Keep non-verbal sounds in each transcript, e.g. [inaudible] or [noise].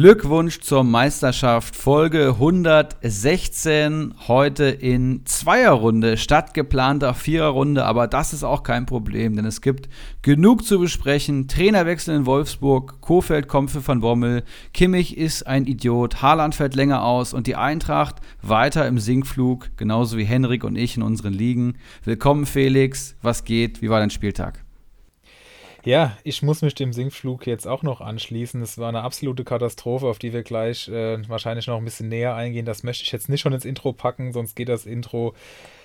Glückwunsch zur Meisterschaft, Folge 116, heute in Zweierrunde. Statt geplanter Viererrunde, aber das ist auch kein Problem, denn es gibt genug zu besprechen. Trainerwechsel in Wolfsburg, Kofeld kommt für Van Bommel, Kimmich ist ein Idiot, Haaland fällt länger aus. Und die Eintracht weiter im Sinkflug, genauso wie Henrik und ich in unseren Ligen. Willkommen Felix, was geht, wie war dein Spieltag? Ja, ich muss mich dem Sinkflug jetzt auch noch anschließen. Es war eine absolute Katastrophe, auf die wir gleich äh, wahrscheinlich noch ein bisschen näher eingehen. Das möchte ich jetzt nicht schon ins Intro packen, sonst geht das Intro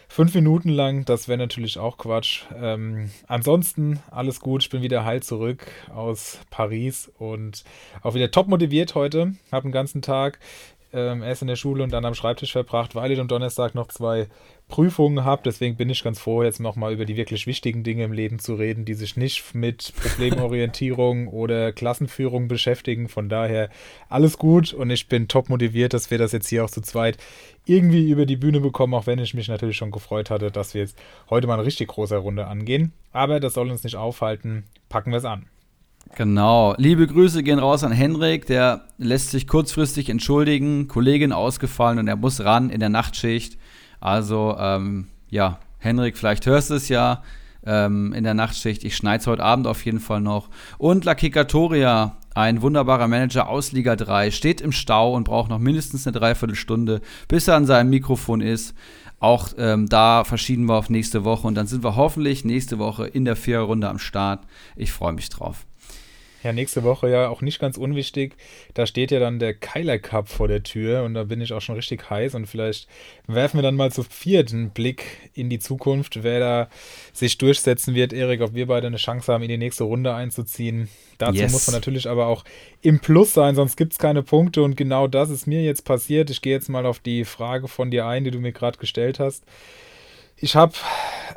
fünf Minuten lang. Das wäre natürlich auch Quatsch. Ähm, ansonsten alles gut. Ich bin wieder heil zurück aus Paris und auch wieder top motiviert heute. Habe einen ganzen Tag ähm, erst in der Schule und dann am Schreibtisch verbracht, weil ich am Donnerstag noch zwei Prüfungen habe. Deswegen bin ich ganz froh, jetzt nochmal über die wirklich wichtigen Dinge im Leben zu reden, die sich nicht mit Problemorientierung [laughs] oder Klassenführung beschäftigen. Von daher alles gut und ich bin top motiviert, dass wir das jetzt hier auch zu zweit irgendwie über die Bühne bekommen, auch wenn ich mich natürlich schon gefreut hatte, dass wir jetzt heute mal eine richtig große Runde angehen. Aber das soll uns nicht aufhalten. Packen wir es an. Genau. Liebe Grüße gehen raus an Henrik, der lässt sich kurzfristig entschuldigen, Kollegin ausgefallen und er muss ran in der Nachtschicht. Also, ähm, ja, Henrik, vielleicht hörst du es ja ähm, in der Nachtschicht. Ich schneide es heute Abend auf jeden Fall noch. Und La Kikatoria, ein wunderbarer Manager aus Liga 3, steht im Stau und braucht noch mindestens eine Dreiviertelstunde, bis er an seinem Mikrofon ist. Auch ähm, da verschieden wir auf nächste Woche und dann sind wir hoffentlich nächste Woche in der Viererrunde am Start. Ich freue mich drauf. Ja, nächste Woche ja auch nicht ganz unwichtig. Da steht ja dann der Keiler Cup vor der Tür und da bin ich auch schon richtig heiß und vielleicht werfen wir dann mal zu vierten Blick in die Zukunft, wer da sich durchsetzen wird. Erik, ob wir beide eine Chance haben, in die nächste Runde einzuziehen. Dazu yes. muss man natürlich aber auch im Plus sein, sonst gibt es keine Punkte und genau das ist mir jetzt passiert. Ich gehe jetzt mal auf die Frage von dir ein, die du mir gerade gestellt hast. Ich habe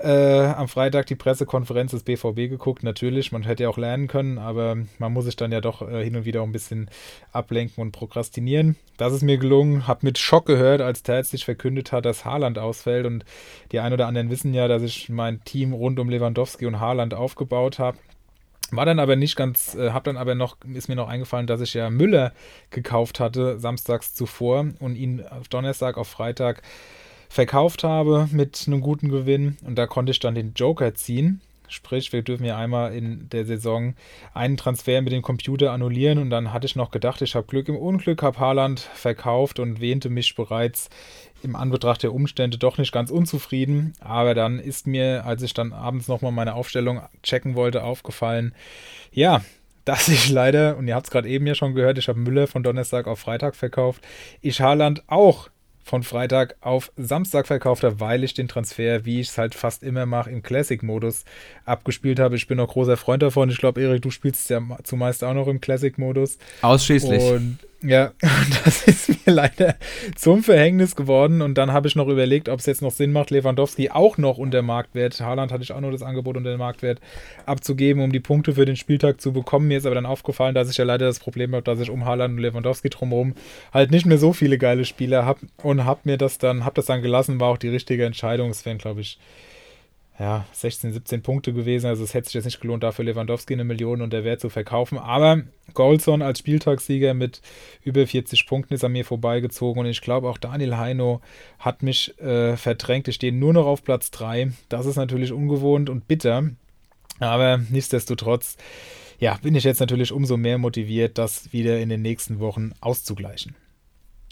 äh, am Freitag die Pressekonferenz des BVB geguckt, natürlich. Man hätte ja auch lernen können, aber man muss sich dann ja doch äh, hin und wieder ein bisschen ablenken und prokrastinieren. Das ist mir gelungen. Habe mit Schock gehört, als Terz sich verkündet hat, dass Haaland ausfällt. Und die ein oder anderen wissen ja, dass ich mein Team rund um Lewandowski und Haaland aufgebaut habe. War dann aber nicht ganz, äh, hab dann aber noch, ist mir noch eingefallen, dass ich ja Müller gekauft hatte, samstags zuvor und ihn auf Donnerstag, auf Freitag verkauft habe mit einem guten Gewinn und da konnte ich dann den Joker ziehen. Sprich, wir dürfen ja einmal in der Saison einen Transfer mit dem Computer annullieren und dann hatte ich noch gedacht, ich habe Glück im Unglück, habe Haaland verkauft und wähnte mich bereits im Anbetracht der Umstände doch nicht ganz unzufrieden. Aber dann ist mir, als ich dann abends nochmal meine Aufstellung checken wollte, aufgefallen, ja, dass ich leider, und ihr habt es gerade eben ja schon gehört, ich habe Müller von Donnerstag auf Freitag verkauft, ich Haaland auch von Freitag auf Samstag verkauft habe, weil ich den Transfer, wie ich es halt fast immer mache, im Classic-Modus abgespielt habe. Ich bin auch großer Freund davon. Ich glaube, Erik, du spielst ja zumeist auch noch im Classic-Modus. Ausschließlich. Und ja, [laughs] das ist mir leider zum Verhängnis geworden. Und dann habe ich noch überlegt, ob es jetzt noch Sinn macht, Lewandowski auch noch unter Marktwert, Haaland hatte ich auch noch das Angebot unter Marktwert abzugeben, um die Punkte für den Spieltag zu bekommen. Mir ist aber dann aufgefallen, dass ich ja leider das Problem habe, dass ich um Haaland und Lewandowski drumherum halt nicht mehr so viele geile Spieler habe und habe mir das dann, habe das dann gelassen, war auch die richtige Entscheidung. Es wären, glaube ich, ja, 16, 17 Punkte gewesen. Also es hätte sich jetzt nicht gelohnt, dafür Lewandowski eine Million und der Wert zu verkaufen. Aber Goldson als Spieltagssieger mit über 40 Punkten ist an mir vorbeigezogen. Und ich glaube, auch Daniel Heino hat mich äh, verdrängt. Ich stehe nur noch auf Platz 3. Das ist natürlich ungewohnt und bitter. Aber nichtsdestotrotz, ja, bin ich jetzt natürlich umso mehr motiviert, das wieder in den nächsten Wochen auszugleichen.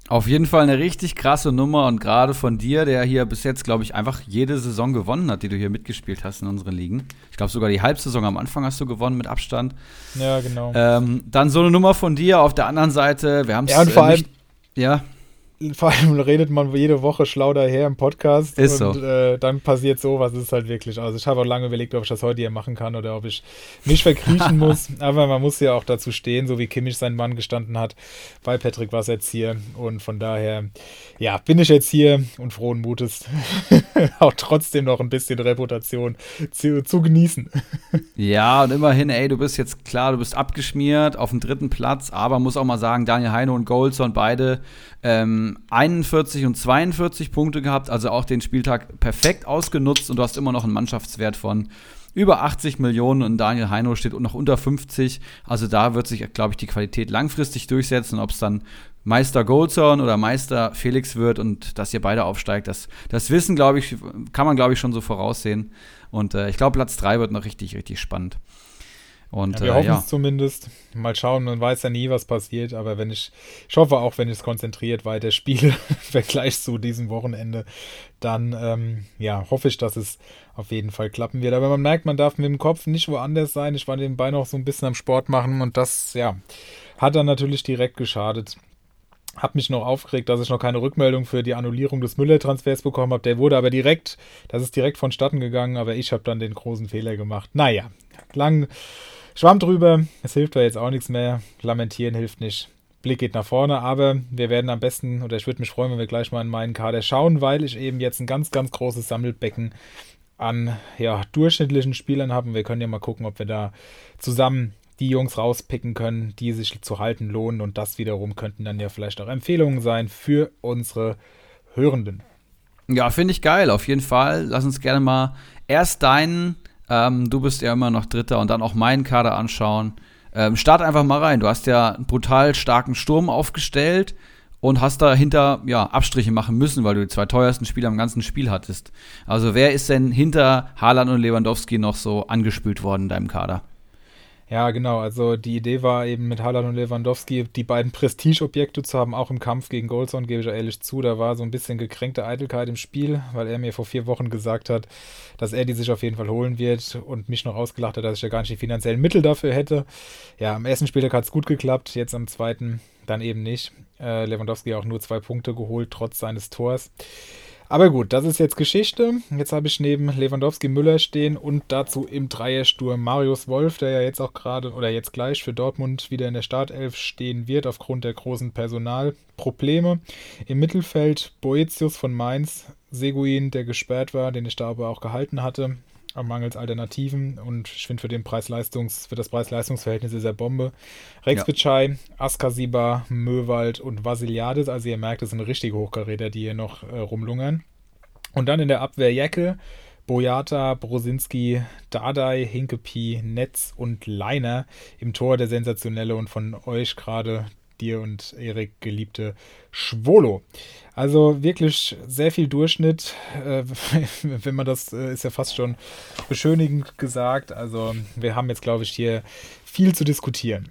Auf jeden Fall eine richtig krasse Nummer und gerade von dir, der hier bis jetzt, glaube ich, einfach jede Saison gewonnen hat, die du hier mitgespielt hast in unseren Ligen. Ich glaube sogar die Halbsaison am Anfang hast du gewonnen mit Abstand. Ja, genau. Ähm, dann so eine Nummer von dir auf der anderen Seite. Wir haben es ja, und vor äh, allem, ja vor allem [laughs] redet man jede Woche schlau daher im Podcast ist und so. äh, dann passiert sowas, ist halt wirklich. Also ich habe auch lange überlegt, ob ich das heute hier machen kann oder ob ich mich verkriechen [laughs] muss. Aber man muss ja auch dazu stehen, so wie Kimmich sein Mann gestanden hat. Bei Patrick war es jetzt hier und von daher, ja, bin ich jetzt hier und frohen Mutes [laughs] auch trotzdem noch ein bisschen Reputation zu, zu genießen. ja, und immerhin, ey, du bist jetzt klar, du bist abgeschmiert auf dem dritten Platz, aber muss auch mal sagen, Daniel Heine und Goldson beide ähm, 41 und 42 Punkte gehabt, also auch den Spieltag perfekt ausgenutzt und du hast immer noch einen Mannschaftswert von über 80 Millionen und Daniel Heino steht noch unter 50. Also da wird sich, glaube ich, die Qualität langfristig durchsetzen. Ob es dann Meister Goldson oder Meister Felix wird und dass ihr beide aufsteigt, das, das Wissen, glaube ich, kann man, glaube ich, schon so voraussehen. Und äh, ich glaube, Platz 3 wird noch richtig, richtig spannend. Und, ja, wir äh, hoffen ja. es zumindest. Mal schauen, man weiß ja nie, was passiert, aber wenn ich, ich hoffe auch, wenn ich es konzentriert weiter spiele, [laughs] im Vergleich zu diesem Wochenende, dann ähm, ja, hoffe ich, dass es auf jeden Fall klappen wird. Aber man merkt, man darf mit dem Kopf nicht woanders sein. Ich war nebenbei noch so ein bisschen am Sport machen und das, ja, hat dann natürlich direkt geschadet. Hab mich noch aufgeregt, dass ich noch keine Rückmeldung für die Annullierung des Müller-Transfers bekommen habe. Der wurde aber direkt, das ist direkt vonstatten gegangen, aber ich habe dann den großen Fehler gemacht. Naja, lang Schwamm drüber, es hilft ja jetzt auch nichts mehr. Lamentieren hilft nicht. Blick geht nach vorne, aber wir werden am besten, oder ich würde mich freuen, wenn wir gleich mal in meinen Kader schauen, weil ich eben jetzt ein ganz, ganz großes Sammelbecken an ja, durchschnittlichen Spielern habe. Wir können ja mal gucken, ob wir da zusammen die Jungs rauspicken können, die sich zu halten lohnen. Und das wiederum könnten dann ja vielleicht auch Empfehlungen sein für unsere Hörenden. Ja, finde ich geil, auf jeden Fall. Lass uns gerne mal erst deinen, ähm, du bist ja immer noch Dritter, und dann auch meinen Kader anschauen. Ähm, start einfach mal rein. Du hast ja einen brutal starken Sturm aufgestellt und hast dahinter ja, Abstriche machen müssen, weil du die zwei teuersten Spieler im ganzen Spiel hattest. Also wer ist denn hinter Haaland und Lewandowski noch so angespült worden in deinem Kader? Ja, genau. Also die Idee war eben mit Haaland und Lewandowski die beiden Prestigeobjekte zu haben, auch im Kampf gegen Goldson, gebe ich ehrlich zu. Da war so ein bisschen gekränkte Eitelkeit im Spiel, weil er mir vor vier Wochen gesagt hat, dass er die sich auf jeden Fall holen wird und mich noch ausgelacht hat, dass ich ja gar nicht die finanziellen Mittel dafür hätte. Ja, am ersten Spieltag hat es gut geklappt, jetzt am zweiten dann eben nicht. Äh, Lewandowski auch nur zwei Punkte geholt, trotz seines Tors. Aber gut, das ist jetzt Geschichte. Jetzt habe ich neben Lewandowski Müller stehen und dazu im Dreiersturm Marius Wolf, der ja jetzt auch gerade oder jetzt gleich für Dortmund wieder in der Startelf stehen wird aufgrund der großen Personalprobleme. Im Mittelfeld Boetius von Mainz, Seguin, der gesperrt war, den ich da aber auch gehalten hatte mangels Alternativen und ich finde für den Preis-Leistungs, für das Preis-Leistungs-Verhältnis ist er Bombe. Rex ja. Bitschei, Askasiba, Möwald und Vasiliadis, also ihr merkt, das sind richtige Hochkaräter, die hier noch äh, rumlungern. Und dann in der Abwehr Jacke, Boyata, Brosinski, Dardai, Hinkepi, Netz und Leiner im Tor der sensationelle und von euch gerade dir und Erik geliebte Schwolo. Also wirklich sehr viel Durchschnitt, äh, [laughs] wenn man das, äh, ist ja fast schon beschönigend gesagt. Also wir haben jetzt, glaube ich, hier viel zu diskutieren.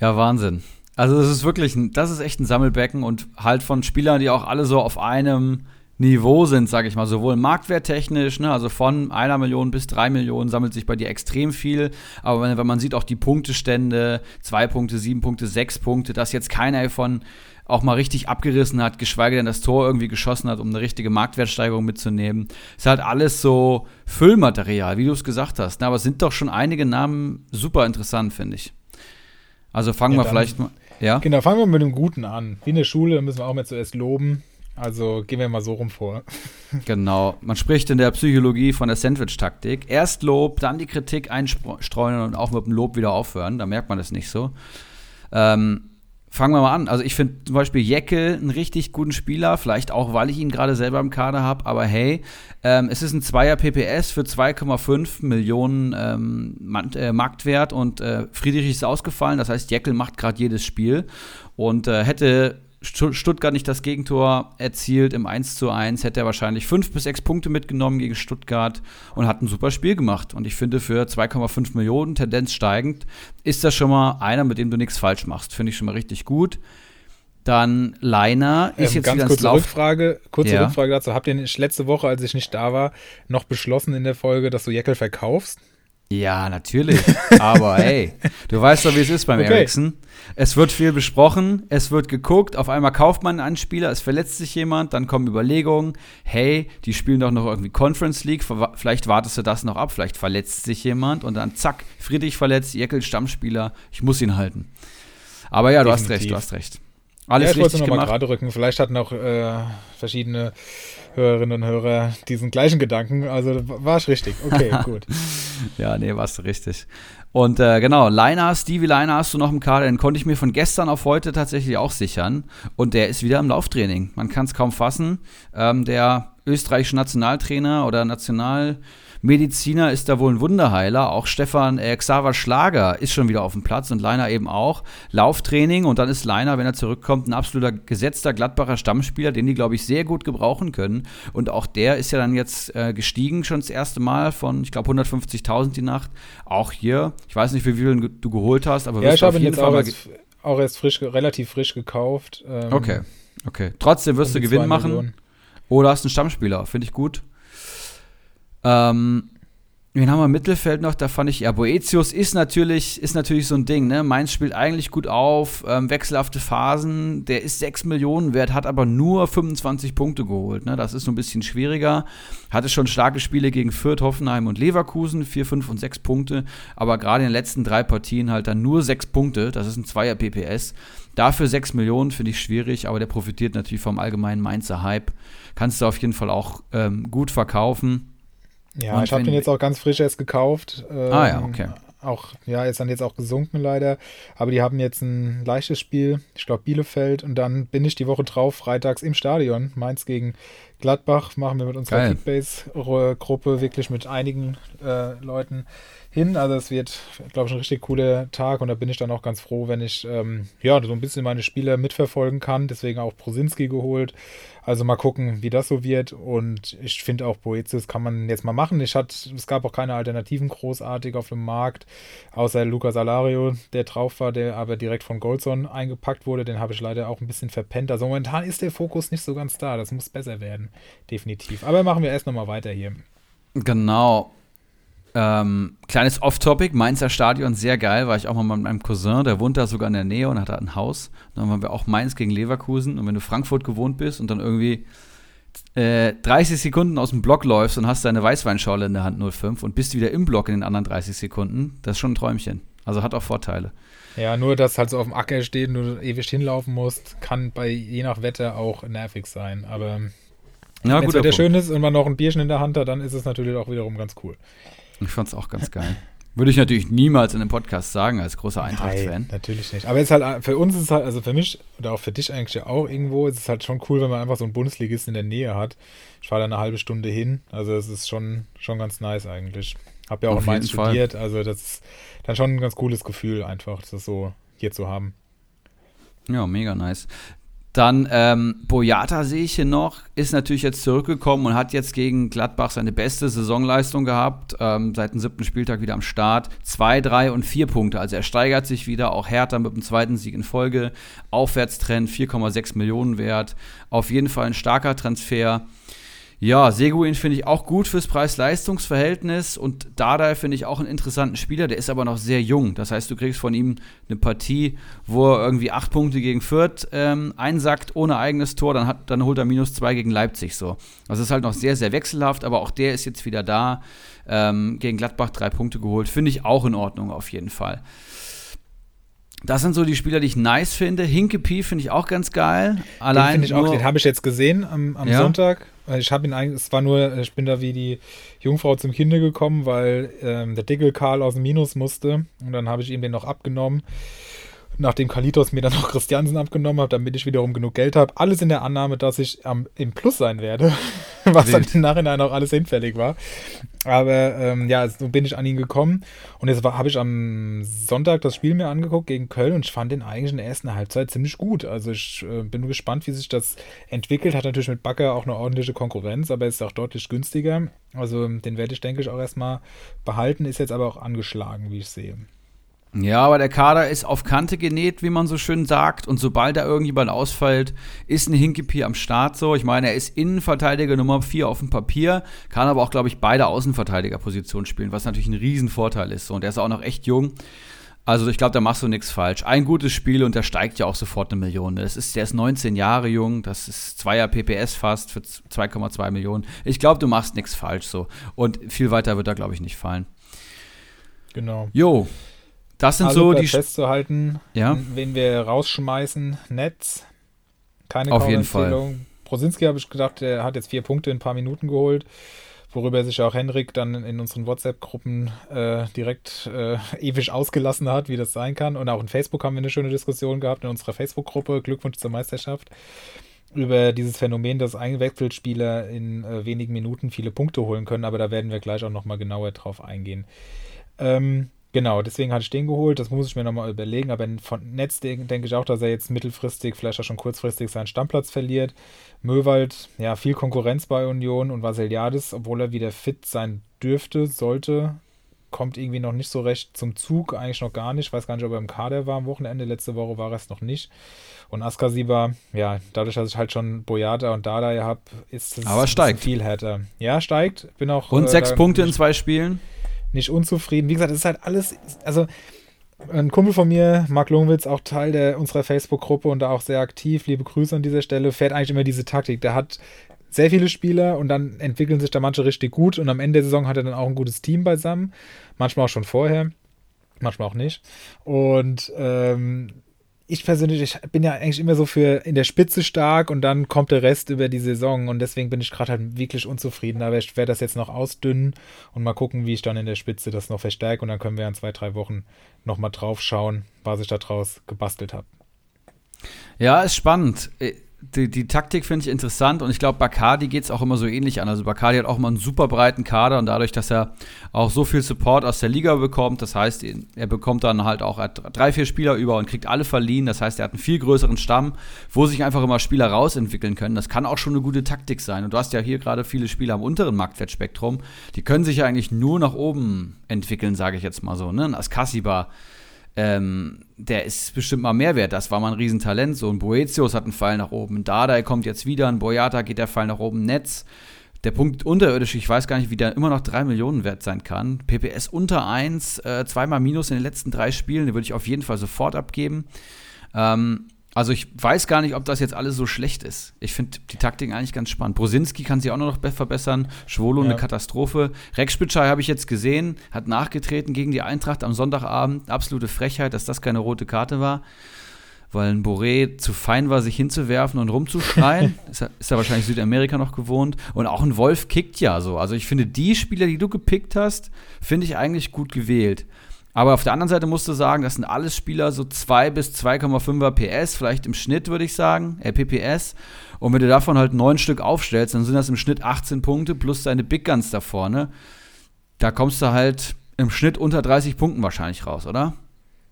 Ja, Wahnsinn. Also das ist wirklich, ein, das ist echt ein Sammelbecken und halt von Spielern, die auch alle so auf einem Niveau sind, sage ich mal, sowohl marktwerttechnisch, ne, also von einer Million bis drei Millionen sammelt sich bei dir extrem viel. Aber wenn, wenn man sieht auch die Punktestände, zwei Punkte, sieben Punkte, sechs Punkte, dass jetzt keiner davon auch mal richtig abgerissen hat, geschweige denn das Tor irgendwie geschossen hat, um eine richtige Marktwertsteigerung mitzunehmen. Ist halt alles so Füllmaterial, wie du es gesagt hast. Ne? Aber es sind doch schon einige Namen super interessant, finde ich. Also fangen ja, wir vielleicht mal. Ja? Genau, fangen wir mit dem Guten an. Wie in der Schule müssen wir auch mal zuerst loben. Also gehen wir mal so rum vor. [laughs] Genau. Man spricht in der Psychologie von der Sandwich-Taktik. Erst Lob, dann die Kritik einstreuen und auch mit dem Lob wieder aufhören. Da merkt man es nicht so. Ähm, fangen wir mal an. Also ich finde zum Beispiel Jeckel einen richtig guten Spieler, vielleicht auch, weil ich ihn gerade selber im Kader habe, aber hey, ähm, es ist ein Zweier PPS für 2,5 Millionen ähm, äh, Marktwert und äh, Friedrich ist ausgefallen, das heißt, Jeckel macht gerade jedes Spiel und äh, hätte Stuttgart nicht das Gegentor erzielt im 1 zu 1, hätte er wahrscheinlich fünf bis sechs Punkte mitgenommen gegen Stuttgart und hat ein super Spiel gemacht. Und ich finde, für 2,5 Millionen, Tendenz steigend, ist das schon mal einer, mit dem du nichts falsch machst. Finde ich schon mal richtig gut. Dann Leiner ist ähm, jetzt ganz wieder kurze Lauf Rückfrage, kurze ja. Rückfrage dazu. Habt ihr letzte Woche, als ich nicht da war, noch beschlossen in der Folge, dass du Jeckel verkaufst? Ja, natürlich. Aber hey, du weißt doch, wie es ist beim okay. Ericsson. Es wird viel besprochen, es wird geguckt, auf einmal kauft man einen Spieler, es verletzt sich jemand, dann kommen Überlegungen, hey, die spielen doch noch irgendwie Conference League, vielleicht wartest du das noch ab, vielleicht verletzt sich jemand und dann zack, Friedrich verletzt, Jeckel Stammspieler, ich muss ihn halten. Aber ja, du Definitiv. hast recht, du hast recht. Alles ja, ich wollte nochmal gerade rücken. Vielleicht hatten auch äh, verschiedene Hörerinnen und Hörer diesen gleichen Gedanken. Also war ich richtig. Okay, [laughs] gut. ja, nee, warst du richtig. Und äh, genau, Leiner, Stevie Leiner hast du noch im Kader, den konnte ich mir von gestern auf heute tatsächlich auch sichern. Und der ist wieder im Lauftraining. Man kann es kaum fassen. Ähm, der österreichische Nationaltrainer oder National Mediziner ist da wohl ein Wunderheiler. Auch Stefan äh, Xaver Schlager ist schon wieder auf dem Platz und Leiner eben auch. Lauftraining und dann ist Leiner, wenn er zurückkommt, ein absoluter gesetzter Gladbacher Stammspieler, den die, glaube ich, sehr gut gebrauchen können. Und auch der ist ja dann jetzt äh, gestiegen schon das erste Mal von, ich glaube, 150.000 die Nacht. Auch hier, ich weiß nicht, wie viel du geholt hast, aber ja, ich habe jetzt auch erst, auch erst frisch, relativ frisch gekauft. Ähm, okay, okay. Trotzdem wirst du Gewinn machen. Millionen. Oder hast einen Stammspieler, finde ich gut. Ähm, Wen haben wir im Mittelfeld noch? Da fand ich, ja, Boetius ist natürlich, ist natürlich so ein Ding, ne? Mainz spielt eigentlich gut auf, ähm, wechselhafte Phasen. Der ist 6 Millionen wert, hat aber nur 25 Punkte geholt, ne? Das ist so ein bisschen schwieriger. Hatte schon starke Spiele gegen Fürth, Hoffenheim und Leverkusen, 4, 5 und 6 Punkte. Aber gerade in den letzten drei Partien halt dann nur 6 Punkte. Das ist ein Zweier PPS. Dafür 6 Millionen finde ich schwierig, aber der profitiert natürlich vom allgemeinen Mainzer Hype. Kannst du auf jeden Fall auch ähm, gut verkaufen. Ja, und ich habe den jetzt auch ganz frisch erst gekauft. Ähm, ah ja, okay. Auch, ja, ist dann jetzt auch gesunken leider. Aber die haben jetzt ein leichtes Spiel, ich glaube Bielefeld. Und dann bin ich die Woche drauf, freitags im Stadion. Mainz gegen Gladbach machen wir mit unserer Kickbase-Gruppe wirklich mit einigen äh, Leuten hin. Also es wird, glaube ich, ein richtig cooler Tag und da bin ich dann auch ganz froh, wenn ich ähm, ja so ein bisschen meine Spiele mitverfolgen kann. Deswegen auch Prosinski geholt. Also mal gucken, wie das so wird. Und ich finde auch Boetius kann man jetzt mal machen. Ich hatte, es gab auch keine Alternativen großartig auf dem Markt, außer Luca Salario, der drauf war, der aber direkt von Goldson eingepackt wurde. Den habe ich leider auch ein bisschen verpennt. Also momentan ist der Fokus nicht so ganz da. Das muss besser werden, definitiv. Aber machen wir erst nochmal weiter hier. Genau. Ähm, kleines Off-Topic, Mainzer Stadion, sehr geil, war ich auch mal mit meinem Cousin, der wohnt da sogar in der Nähe und hat da ein Haus. dann waren wir auch Mainz gegen Leverkusen und wenn du Frankfurt gewohnt bist und dann irgendwie äh, 30 Sekunden aus dem Block läufst und hast deine Weißweinschorle in der Hand 05 und bist wieder im Block in den anderen 30 Sekunden, das ist schon ein Träumchen. Also hat auch Vorteile. Ja, nur dass halt so auf dem Acker steht und du ewig hinlaufen musst, kann bei je nach Wetter auch nervig sein. Aber ja, wenn es schön ist und man noch ein Bierchen in der Hand hat, dann ist es natürlich auch wiederum ganz cool. Ich fand es auch ganz geil. Würde ich natürlich niemals in einem Podcast sagen, als großer Eintracht-Fan. Natürlich nicht. Aber es ist halt, für uns ist es halt, also für mich oder auch für dich eigentlich ja auch irgendwo, ist es halt schon cool, wenn man einfach so einen Bundesligist in der Nähe hat. Ich fahre da eine halbe Stunde hin. Also es ist schon, schon ganz nice eigentlich. Hab ja auch Auf in Mainz studiert, also das ist dann schon ein ganz cooles Gefühl, einfach das so hier zu haben. Ja, mega nice. Dann ähm, Boyata sehe ich hier noch, ist natürlich jetzt zurückgekommen und hat jetzt gegen Gladbach seine beste Saisonleistung gehabt, ähm, seit dem siebten Spieltag wieder am Start. Zwei, drei und vier Punkte. Also er steigert sich wieder, auch härter mit dem zweiten Sieg in Folge. Aufwärtstrend, 4,6 Millionen wert. Auf jeden Fall ein starker Transfer. Ja, Seguin finde ich auch gut fürs Preis-Leistungs-Verhältnis und Dada finde ich auch einen interessanten Spieler, der ist aber noch sehr jung. Das heißt, du kriegst von ihm eine Partie, wo er irgendwie acht Punkte gegen Fürth ähm, einsackt, ohne eigenes Tor, dann, hat, dann holt er minus zwei gegen Leipzig so. Das ist halt noch sehr, sehr wechselhaft, aber auch der ist jetzt wieder da. Ähm, gegen Gladbach drei Punkte geholt, finde ich auch in Ordnung auf jeden Fall. Das sind so die Spieler, die ich nice finde. Hinkepie finde ich auch ganz geil. Allein den ich auch, den habe ich jetzt gesehen am, am ja. Sonntag. Ich habe ihn eigentlich, es war nur, ich bin da wie die Jungfrau zum Kinde gekommen, weil ähm, der Dickel Karl aus dem Minus musste. Und dann habe ich ihm den noch abgenommen nachdem Kalitos mir dann noch Christiansen abgenommen hat, damit ich wiederum genug Geld habe. Alles in der Annahme, dass ich ähm, im Plus sein werde, [laughs] was Wild. dann im Nachhinein auch alles hinfällig war. Aber ähm, ja, so bin ich an ihn gekommen. Und jetzt habe ich am Sonntag das Spiel mir angeguckt gegen Köln und ich fand den eigentlich in der ersten Halbzeit ziemlich gut. Also ich äh, bin gespannt, wie sich das entwickelt. Hat natürlich mit Bakker auch eine ordentliche Konkurrenz, aber ist auch deutlich günstiger. Also den werde ich, denke ich, auch erstmal behalten. Ist jetzt aber auch angeschlagen, wie ich sehe. Ja, aber der Kader ist auf Kante genäht, wie man so schön sagt. Und sobald da irgendjemand ausfällt, ist ein Hinkepi am Start so. Ich meine, er ist Innenverteidiger Nummer 4 auf dem Papier, kann aber auch, glaube ich, beide Außenverteidigerpositionen spielen, was natürlich ein Riesenvorteil ist. So. Und er ist auch noch echt jung. Also ich glaube, da machst du nichts falsch. Ein gutes Spiel und der steigt ja auch sofort eine Million. Das ist, der ist 19 Jahre jung, das ist zweier PPS fast für 2,2 Millionen. Ich glaube, du machst nichts falsch so. Und viel weiter wird da, glaube ich, nicht fallen. Genau. Jo, das sind also so die. festzuhalten, ja? wen wir rausschmeißen. Netz. Keine Auf jeden Fall. Prosinski habe ich gedacht, der hat jetzt vier Punkte in ein paar Minuten geholt, worüber sich auch Henrik dann in unseren WhatsApp-Gruppen äh, direkt äh, ewig ausgelassen hat, wie das sein kann. Und auch in Facebook haben wir eine schöne Diskussion gehabt in unserer Facebook-Gruppe. Glückwunsch zur Meisterschaft. über dieses Phänomen, dass Eingewechselspieler in äh, wenigen Minuten viele Punkte holen können, aber da werden wir gleich auch nochmal genauer drauf eingehen. Ähm, genau, deswegen hatte ich den geholt, das muss ich mir nochmal überlegen, aber von Netz denke ich auch, dass er jetzt mittelfristig, vielleicht auch schon kurzfristig seinen Stammplatz verliert. Möwald, ja, viel Konkurrenz bei Union und Vasiliadis, obwohl er wieder fit sein dürfte, sollte, kommt irgendwie noch nicht so recht zum Zug, eigentlich noch gar nicht. Ich weiß gar nicht, ob er im Kader war am Wochenende. Letzte Woche war er es noch nicht. Und Askasiba, ja, dadurch, dass ich halt schon Boyata und Dada habe, ist es Aber steigt. viel härter. Ja, steigt. Bin auch. Und äh, sechs Punkte in zwei Spielen. Nicht unzufrieden. Wie gesagt, es ist halt alles. Also, ein Kumpel von mir, Marc Lungwitz, auch Teil der, unserer Facebook-Gruppe und da auch sehr aktiv, liebe Grüße an dieser Stelle, fährt eigentlich immer diese Taktik. Der hat sehr viele Spieler und dann entwickeln sich da manche richtig gut und am Ende der Saison hat er dann auch ein gutes Team beisammen. Manchmal auch schon vorher, manchmal auch nicht. Und ähm, ich persönlich, ich bin ja eigentlich immer so für in der Spitze stark und dann kommt der Rest über die Saison und deswegen bin ich gerade halt wirklich unzufrieden. Aber ich werde das jetzt noch ausdünnen und mal gucken, wie ich dann in der Spitze das noch verstärke und dann können wir in zwei, drei Wochen nochmal drauf schauen, was ich da draus gebastelt habe. Ja, ist spannend. Die, die Taktik finde ich interessant und ich glaube, Bacardi geht es auch immer so ähnlich an. Also Bacardi hat auch immer einen super breiten Kader und dadurch, dass er auch so viel Support aus der Liga bekommt, das heißt, er bekommt dann halt auch drei, vier Spieler über und kriegt alle verliehen. Das heißt, er hat einen viel größeren Stamm, wo sich einfach immer Spieler rausentwickeln können. Das kann auch schon eine gute Taktik sein. Und du hast ja hier gerade viele Spieler am unteren Marktwertspektrum, die können sich ja eigentlich nur nach oben entwickeln, sage ich jetzt mal so. Ne? Askasiba ähm, der ist bestimmt mal mehr wert. Das war mal ein Riesentalent. So ein Boetius hat einen Fall nach oben. Dada kommt jetzt wieder. Ein Boyata geht der Fall nach oben. Netz. Der Punkt unterirdisch, ich weiß gar nicht, wie der immer noch 3 Millionen wert sein kann. PPS unter 1, äh, zweimal Minus in den letzten drei Spielen, den würde ich auf jeden Fall sofort abgeben. Ähm, also ich weiß gar nicht, ob das jetzt alles so schlecht ist. Ich finde die Taktik eigentlich ganz spannend. Brosinski kann sich auch noch verbessern. Schwolo ja. eine Katastrophe. Rex Spitschei habe ich jetzt gesehen, hat nachgetreten gegen die Eintracht am Sonntagabend. Absolute Frechheit, dass das keine rote Karte war. Weil ein Boré zu fein war, sich hinzuwerfen und rumzuschreien. [laughs] ist, er, ist er wahrscheinlich Südamerika noch gewohnt. Und auch ein Wolf kickt ja so. Also ich finde, die Spieler, die du gepickt hast, finde ich eigentlich gut gewählt. Aber auf der anderen Seite musst du sagen, das sind alles Spieler so 2 bis 2,5er PS, vielleicht im Schnitt würde ich sagen, äh, PPS. Und wenn du davon halt neun Stück aufstellst, dann sind das im Schnitt 18 Punkte plus deine Big Guns da vorne. Da kommst du halt im Schnitt unter 30 Punkten wahrscheinlich raus, oder?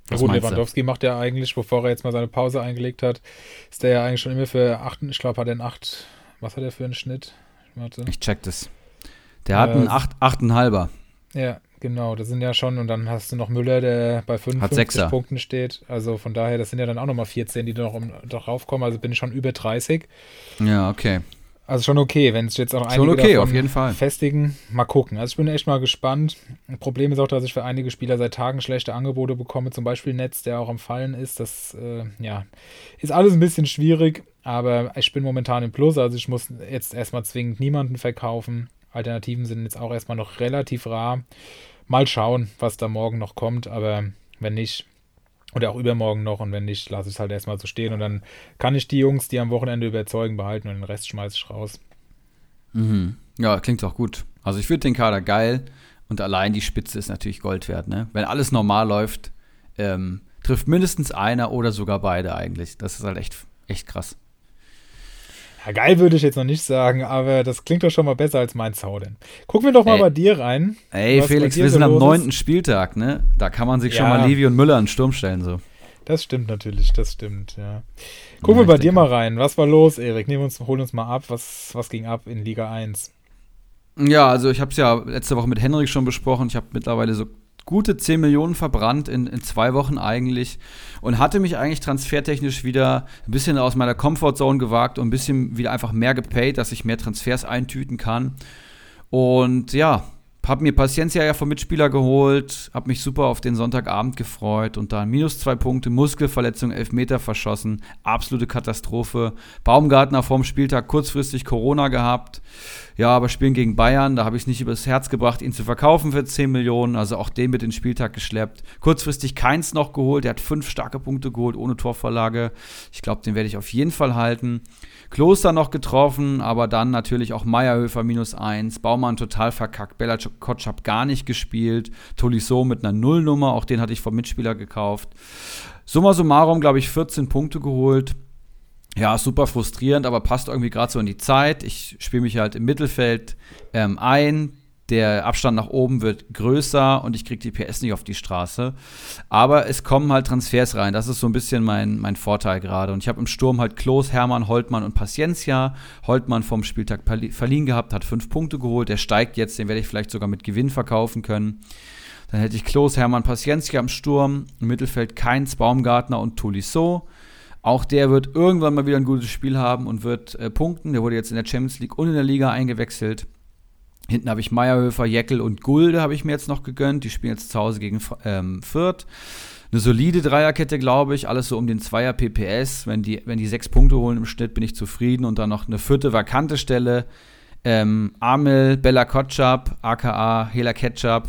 Was gut, Lewandowski macht ja eigentlich, bevor er jetzt mal seine Pause eingelegt hat, ist der ja eigentlich schon immer für 8, ich glaube, hat er einen 8, was hat er für einen Schnitt? Warte. Ich check das. Der hat äh, einen 8,5er. Ja, Genau, das sind ja schon, und dann hast du noch Müller, der bei 55 Punkten steht. Also von daher, das sind ja dann auch nochmal 14, die noch, um, noch raufkommen. Also bin ich schon über 30. Ja, okay. Also schon okay, wenn es jetzt auch einige okay, auf jeden Fall. festigen. Mal gucken. Also ich bin echt mal gespannt. Problem ist auch, dass ich für einige Spieler seit Tagen schlechte Angebote bekomme. Zum Beispiel Netz, der auch am Fallen ist. Das äh, ja, ist alles ein bisschen schwierig. Aber ich bin momentan im Plus. Also ich muss jetzt erstmal zwingend niemanden verkaufen. Alternativen sind jetzt auch erstmal noch relativ rar. Mal schauen, was da morgen noch kommt, aber wenn nicht, oder auch übermorgen noch, und wenn nicht, lasse ich es halt erstmal so stehen und dann kann ich die Jungs, die am Wochenende überzeugen, behalten und den Rest schmeiße ich raus. Mhm. Ja, klingt auch gut. Also ich finde den Kader geil und allein die Spitze ist natürlich Gold wert, ne? Wenn alles normal läuft, ähm, trifft mindestens einer oder sogar beide eigentlich. Das ist halt echt, echt krass. Ja, geil würde ich jetzt noch nicht sagen, aber das klingt doch schon mal besser als mein Zaudern. Gucken wir doch mal ey, bei dir rein. Ey, Felix, wir sind am neunten Spieltag, ne? Da kann man sich ja. schon mal Levi und Müller in den Sturm stellen, so. Das stimmt natürlich, das stimmt, ja. Gucken ja, wir bei dir mal rein. Was war los, Erik? Nehmen uns, holen uns mal ab. Was, was ging ab in Liga 1? Ja, also ich habe es ja letzte Woche mit Henrik schon besprochen. Ich habe mittlerweile so gute 10 Millionen verbrannt in, in zwei Wochen eigentlich und hatte mich eigentlich transfertechnisch wieder ein bisschen aus meiner Comfortzone gewagt und ein bisschen wieder einfach mehr gepaid, dass ich mehr Transfers eintüten kann. Und ja, habe mir Paciencia ja vom Mitspieler geholt, habe mich super auf den Sonntagabend gefreut und dann minus zwei Punkte, Muskelverletzung, Elfmeter verschossen, absolute Katastrophe. Baumgartner vorm Spieltag kurzfristig Corona gehabt. Ja, aber spielen gegen Bayern, da habe ich es nicht übers Herz gebracht, ihn zu verkaufen für 10 Millionen, also auch den mit den Spieltag geschleppt. Kurzfristig keins noch geholt, der hat fünf starke Punkte geholt, ohne Torvorlage. Ich glaube, den werde ich auf jeden Fall halten. Kloster noch getroffen, aber dann natürlich auch Meierhöfer minus eins, Baumann total verkackt, Bella Kotschap gar nicht gespielt, Tolisso mit einer Nullnummer, auch den hatte ich vom Mitspieler gekauft. Summa summarum, glaube ich, 14 Punkte geholt. Ja, super frustrierend, aber passt irgendwie gerade so in die Zeit. Ich spiele mich halt im Mittelfeld ähm, ein. Der Abstand nach oben wird größer und ich kriege die PS nicht auf die Straße. Aber es kommen halt Transfers rein. Das ist so ein bisschen mein, mein Vorteil gerade. Und ich habe im Sturm halt Klos, Hermann, Holtmann und Paciencia. Holtmann vom Spieltag verliehen gehabt, hat fünf Punkte geholt. Der steigt jetzt, den werde ich vielleicht sogar mit Gewinn verkaufen können. Dann hätte ich Klos, Hermann, Paciencia im Sturm. Im Mittelfeld Keins, Baumgartner und Tolisso. Auch der wird irgendwann mal wieder ein gutes Spiel haben und wird äh, punkten. Der wurde jetzt in der Champions League und in der Liga eingewechselt. Hinten habe ich Meierhöfer, Jeckel und Gulde habe ich mir jetzt noch gegönnt. Die spielen jetzt zu Hause gegen ähm, Fürth. Eine solide Dreierkette, glaube ich. Alles so um den Zweier PPS. Wenn die, wenn die sechs Punkte holen im Schnitt, bin ich zufrieden. Und dann noch eine vierte vakante Stelle. Ähm, Amel, Bella Kotschap, aka Hela Ketchup,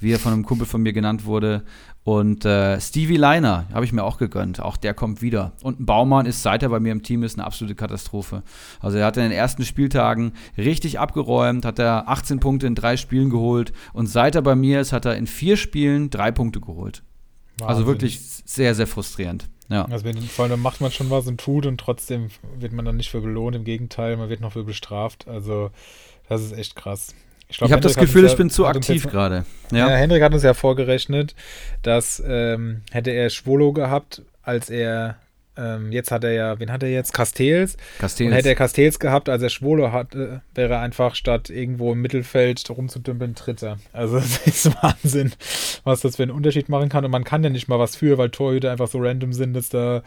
wie er von einem Kumpel von mir genannt wurde. Und äh, Stevie Liner habe ich mir auch gegönnt. Auch der kommt wieder. Und ein Baumann ist, seit er bei mir im Team ist, eine absolute Katastrophe. Also er hat in den ersten Spieltagen richtig abgeräumt, hat er 18 Punkte in drei Spielen geholt. Und seit er bei mir ist, hat er in vier Spielen drei Punkte geholt. Also Wahnsinn. Also wirklich sehr, sehr frustrierend. Ja. Also wenn, vor allem macht man schon was und tut und trotzdem wird man dann nicht für belohnt. Im Gegenteil, man wird noch für bestraft. Also das ist echt krass. Ich, ich habe das Gefühl, ich bin zu aktiv gerade. Ja. ja, Hendrik hat uns ja vorgerechnet, dass ähm, hätte er Schwolo gehabt, als er ähm, jetzt hat er ja, wen hat er jetzt? Castells. Castells. Und hätte er Castells gehabt, als er Schwolo hatte, wäre er einfach statt irgendwo im Mittelfeld rumzudümpeln Dritter. Also [laughs] das ist Wahnsinn, was das für einen Unterschied machen kann. Und man kann ja nicht mal was für, weil Torhüter einfach so random sind, dass da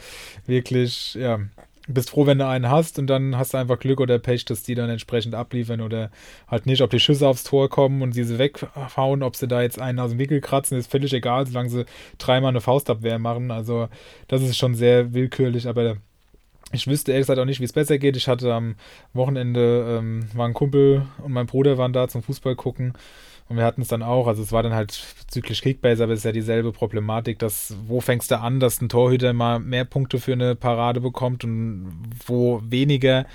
wirklich, ja, bist froh, wenn du einen hast und dann hast du einfach Glück oder Pech, dass die dann entsprechend abliefern oder halt nicht, ob die Schüsse aufs Tor kommen und sie weghauen, ob sie da jetzt einen aus dem Wickel kratzen, ist völlig egal, solange sie dreimal eine Faustabwehr machen. Also das ist schon sehr willkürlich, aber ich wüsste ehrlich gesagt auch nicht, wie es besser geht. Ich hatte am Wochenende, ähm, war ein Kumpel und mein Bruder waren da zum Fußball gucken und wir hatten es dann auch, also es war dann halt bezüglich Kickbase, aber es ist ja dieselbe Problematik, dass wo fängst du an, dass ein Torhüter mal mehr Punkte für eine Parade bekommt und wo weniger.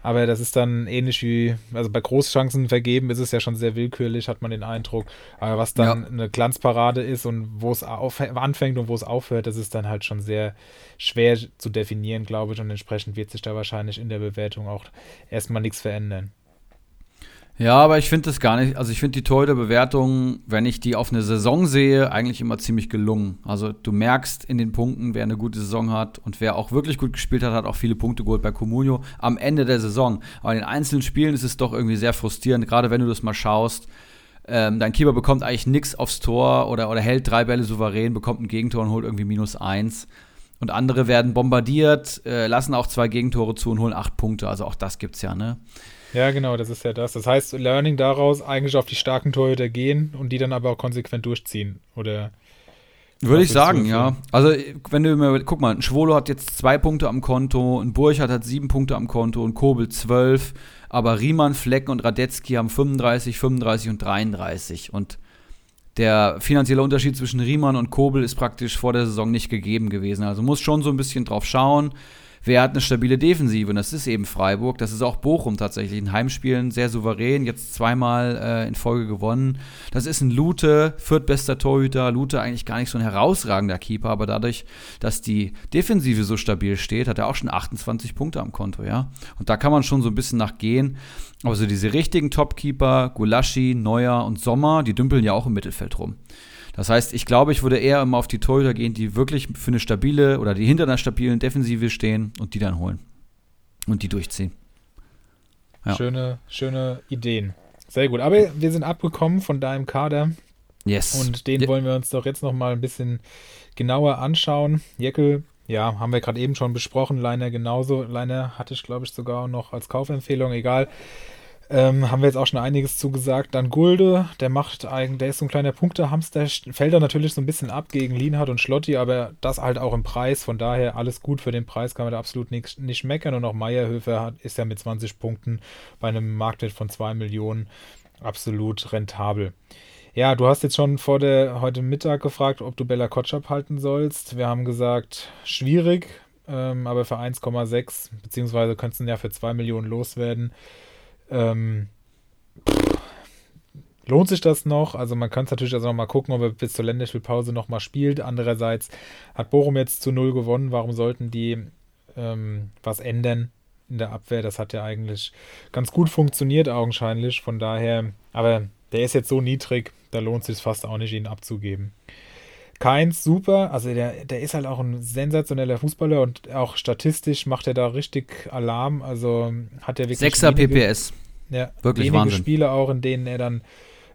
Aber das ist dann ähnlich wie, also bei Großchancen vergeben ist es ja schon sehr willkürlich, hat man den Eindruck. Aber was dann ja. eine Glanzparade ist und wo es anfängt und wo es aufhört, das ist dann halt schon sehr schwer zu definieren, glaube ich. Und entsprechend wird sich da wahrscheinlich in der Bewertung auch erstmal nichts verändern. Ja, aber ich finde das gar nicht, also ich finde die Torhüter-Bewertung, wenn ich die auf eine Saison sehe, eigentlich immer ziemlich gelungen. Also du merkst in den Punkten, wer eine gute Saison hat und wer auch wirklich gut gespielt hat, hat auch viele Punkte geholt bei Comunio am Ende der Saison. Aber in den einzelnen Spielen ist es doch irgendwie sehr frustrierend, gerade wenn du das mal schaust. Ähm, dein Keeper bekommt eigentlich nichts aufs Tor oder, oder hält drei Bälle souverän, bekommt ein Gegentor und holt irgendwie minus eins. Und andere werden bombardiert, äh, lassen auch zwei Gegentore zu und holen acht Punkte. Also auch das gibt's ja, ne? Ja, genau, das ist ja das. Das heißt, Learning daraus eigentlich auf die starken Torhüter gehen und die dann aber auch konsequent durchziehen, oder? Würde ich sagen, ja. Also, wenn du mir, guck mal, ein Schwolo hat jetzt zwei Punkte am Konto, ein Burchardt hat sieben Punkte am Konto, ein Kobel zwölf, aber Riemann, Flecken und Radetzky haben 35, 35 und 33. Und der finanzielle Unterschied zwischen Riemann und Kobel ist praktisch vor der Saison nicht gegeben gewesen. Also muss schon so ein bisschen drauf schauen. Wer hat eine stabile Defensive? Und das ist eben Freiburg. Das ist auch Bochum tatsächlich. In Heimspielen sehr souverän, jetzt zweimal äh, in Folge gewonnen. Das ist ein Lute, viertbester Torhüter. Lute eigentlich gar nicht so ein herausragender Keeper, aber dadurch, dass die Defensive so stabil steht, hat er auch schon 28 Punkte am Konto, ja. Und da kann man schon so ein bisschen nachgehen. Aber so diese richtigen Topkeeper, Gulaschi, Neuer und Sommer, die dümpeln ja auch im Mittelfeld rum. Das heißt, ich glaube, ich würde eher immer auf die Torhüter gehen, die wirklich für eine stabile oder die hinter einer stabilen Defensive stehen und die dann holen. Und die durchziehen. Ja. Schöne, schöne Ideen. Sehr gut. Aber wir sind abgekommen von deinem Kader. Yes. Und den wollen wir uns doch jetzt noch mal ein bisschen genauer anschauen. Jeckel, ja, haben wir gerade eben schon besprochen. Leiner genauso. Leiner hatte ich, glaube ich, sogar noch als Kaufempfehlung. Egal. Ähm, haben wir jetzt auch schon einiges zugesagt. Dann Gulde, der macht eigentlich, der ist so ein kleiner Punktehamster, fällt da natürlich so ein bisschen ab gegen Lienhardt und Schlotti, aber das halt auch im Preis. Von daher alles gut für den Preis, kann man da absolut nicht, nicht meckern. Und auch Meierhöfer hat, ist ja mit 20 Punkten bei einem Marktwert von 2 Millionen absolut rentabel. Ja, du hast jetzt schon vor der heute Mittag gefragt, ob du Bella Kotschap halten sollst. Wir haben gesagt, schwierig, ähm, aber für 1,6, beziehungsweise könntest du ja für 2 Millionen loswerden. Ähm, lohnt sich das noch? Also man kann es natürlich also noch mal gucken, ob er bis zur Länderspielpause noch mal spielt. Andererseits hat Bochum jetzt zu null gewonnen. Warum sollten die ähm, was ändern in der Abwehr. Das hat ja eigentlich ganz gut funktioniert, augenscheinlich. Von daher, aber der ist jetzt so niedrig, da lohnt es sich fast auch nicht, ihn abzugeben. Keins super, also der, der ist halt auch ein sensationeller Fußballer und auch statistisch macht er da richtig Alarm. Also hat er wirklich. Sechser wenige, PPS. Ja, wirklich wenige Wahnsinn. Spiele auch, in denen er dann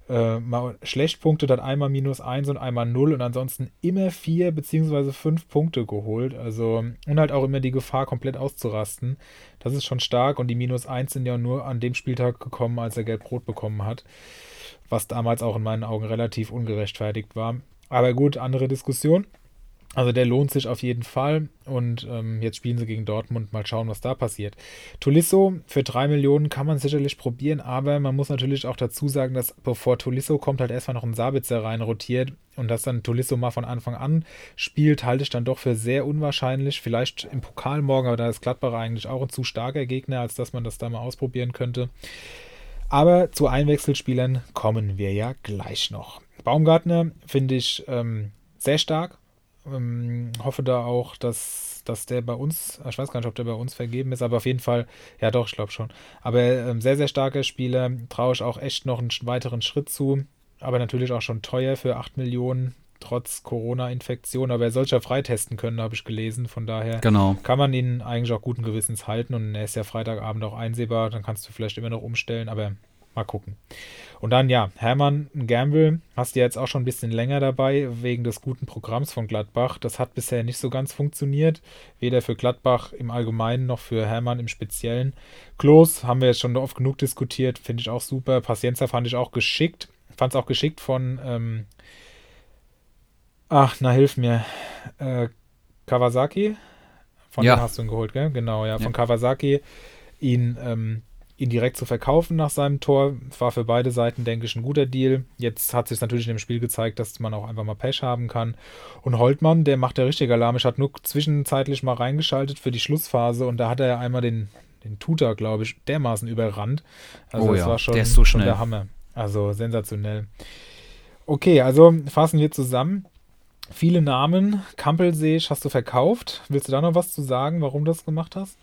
äh, mal schlecht punktet hat, einmal minus eins und einmal null und ansonsten immer vier beziehungsweise fünf Punkte geholt. Also und halt auch immer die Gefahr, komplett auszurasten. Das ist schon stark und die minus eins sind ja nur an dem Spieltag gekommen, als er Gelb-Rot bekommen hat. Was damals auch in meinen Augen relativ ungerechtfertigt war. Aber gut, andere Diskussion. Also der lohnt sich auf jeden Fall. Und ähm, jetzt spielen sie gegen Dortmund. Mal schauen, was da passiert. Tolisso für drei Millionen kann man sicherlich probieren, aber man muss natürlich auch dazu sagen, dass bevor Tolisso kommt, halt erstmal noch ein Sabitzer rein rotiert. Und dass dann Tolisso mal von Anfang an spielt, halte ich dann doch für sehr unwahrscheinlich. Vielleicht im Pokal morgen, aber da ist Gladbach eigentlich auch ein zu starker Gegner, als dass man das da mal ausprobieren könnte. Aber zu Einwechselspielern kommen wir ja gleich noch. Baumgartner finde ich ähm, sehr stark. Ähm, hoffe da auch, dass, dass der bei uns, ich weiß gar nicht, ob der bei uns vergeben ist, aber auf jeden Fall, ja doch, ich glaube schon. Aber ähm, sehr, sehr starker Spieler, traue ich auch echt noch einen weiteren Schritt zu. Aber natürlich auch schon teuer für 8 Millionen, trotz Corona-Infektion. Aber er soll ja freitesten können, habe ich gelesen. Von daher genau. kann man ihn eigentlich auch guten Gewissens halten. Und er ist ja Freitagabend auch einsehbar. Dann kannst du vielleicht immer noch umstellen. Aber Mal gucken. Und dann, ja, Hermann Gamble hast du jetzt auch schon ein bisschen länger dabei, wegen des guten Programms von Gladbach. Das hat bisher nicht so ganz funktioniert. Weder für Gladbach im Allgemeinen noch für Hermann im Speziellen. Klos haben wir jetzt schon oft genug diskutiert, finde ich auch super. Pacienza fand ich auch geschickt. Fand es auch geschickt von, ähm, ach, na hilf mir, äh, Kawasaki. Von ja. dem hast du ihn geholt, gell? Genau, ja, von ja. Kawasaki ihn ähm, ihn direkt zu verkaufen nach seinem Tor. War für beide Seiten, denke ich, ein guter Deal. Jetzt hat sich natürlich in dem Spiel gezeigt, dass man auch einfach mal Pech haben kann. Und Holtmann, der macht ja richtig Alarm. Ich hatte nur zwischenzeitlich mal reingeschaltet für die Schlussphase und da hat er ja einmal den, den Tutor, glaube ich, dermaßen überrannt. Also oh das ja, war schon, der ist so schon der Hammer. Also sensationell. Okay, also fassen wir zusammen. Viele Namen. Kampel sehe ich, hast du verkauft. Willst du da noch was zu sagen, warum du das gemacht hast?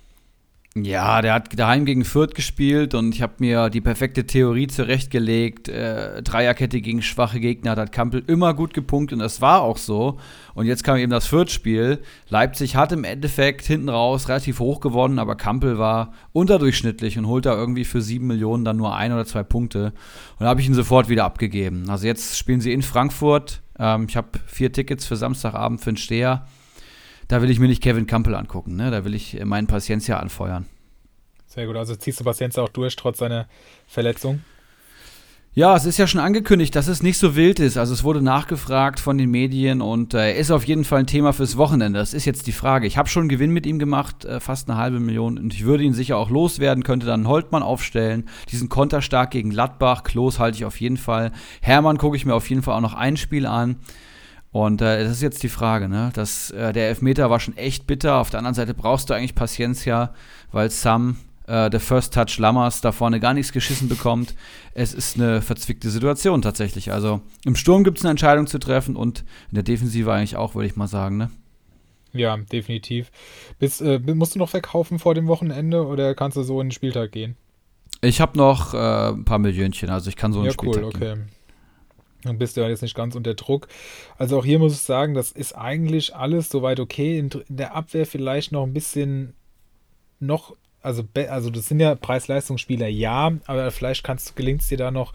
Ja, der hat daheim gegen Fürth gespielt und ich habe mir die perfekte Theorie zurechtgelegt. Äh, Dreierkette gegen schwache Gegner, da hat Kampel immer gut gepunktet und das war auch so. Und jetzt kam eben das Fürth-Spiel. Leipzig hat im Endeffekt hinten raus relativ hoch gewonnen, aber Kampel war unterdurchschnittlich und holt da irgendwie für sieben Millionen dann nur ein oder zwei Punkte. Und da habe ich ihn sofort wieder abgegeben. Also jetzt spielen sie in Frankfurt. Ähm, ich habe vier Tickets für Samstagabend für den Steher da will ich mir nicht Kevin Campbell angucken. Ne? Da will ich meinen Paciencia anfeuern. Sehr gut. Also ziehst du Paciencia auch durch, trotz seiner Verletzung? Ja, es ist ja schon angekündigt, dass es nicht so wild ist. Also es wurde nachgefragt von den Medien und er äh, ist auf jeden Fall ein Thema fürs Wochenende. Das ist jetzt die Frage. Ich habe schon einen Gewinn mit ihm gemacht, äh, fast eine halbe Million. Und ich würde ihn sicher auch loswerden, könnte dann Holtmann aufstellen. Diesen Konter stark gegen Gladbach. Klos halte ich auf jeden Fall. Hermann gucke ich mir auf jeden Fall auch noch ein Spiel an. Und äh, das ist jetzt die Frage, ne? Das, äh, der Elfmeter war schon echt bitter. Auf der anderen Seite brauchst du eigentlich Paciencia, weil Sam, äh, der First Touch Lammers, da vorne gar nichts geschissen bekommt. Es ist eine verzwickte Situation tatsächlich. Also im Sturm gibt es eine Entscheidung zu treffen und in der Defensive eigentlich auch, würde ich mal sagen, ne? Ja, definitiv. Bis, äh, musst du noch verkaufen vor dem Wochenende oder kannst du so in den Spieltag gehen? Ich habe noch äh, ein paar Millionchen, also ich kann so in den ja, Spieltag cool, okay. gehen. Dann bist du ja jetzt nicht ganz unter Druck. Also auch hier muss ich sagen, das ist eigentlich alles soweit okay. In, der Abwehr vielleicht noch ein bisschen noch, also, also das sind ja Preis-Leistungsspieler, ja, aber vielleicht gelingt es dir da noch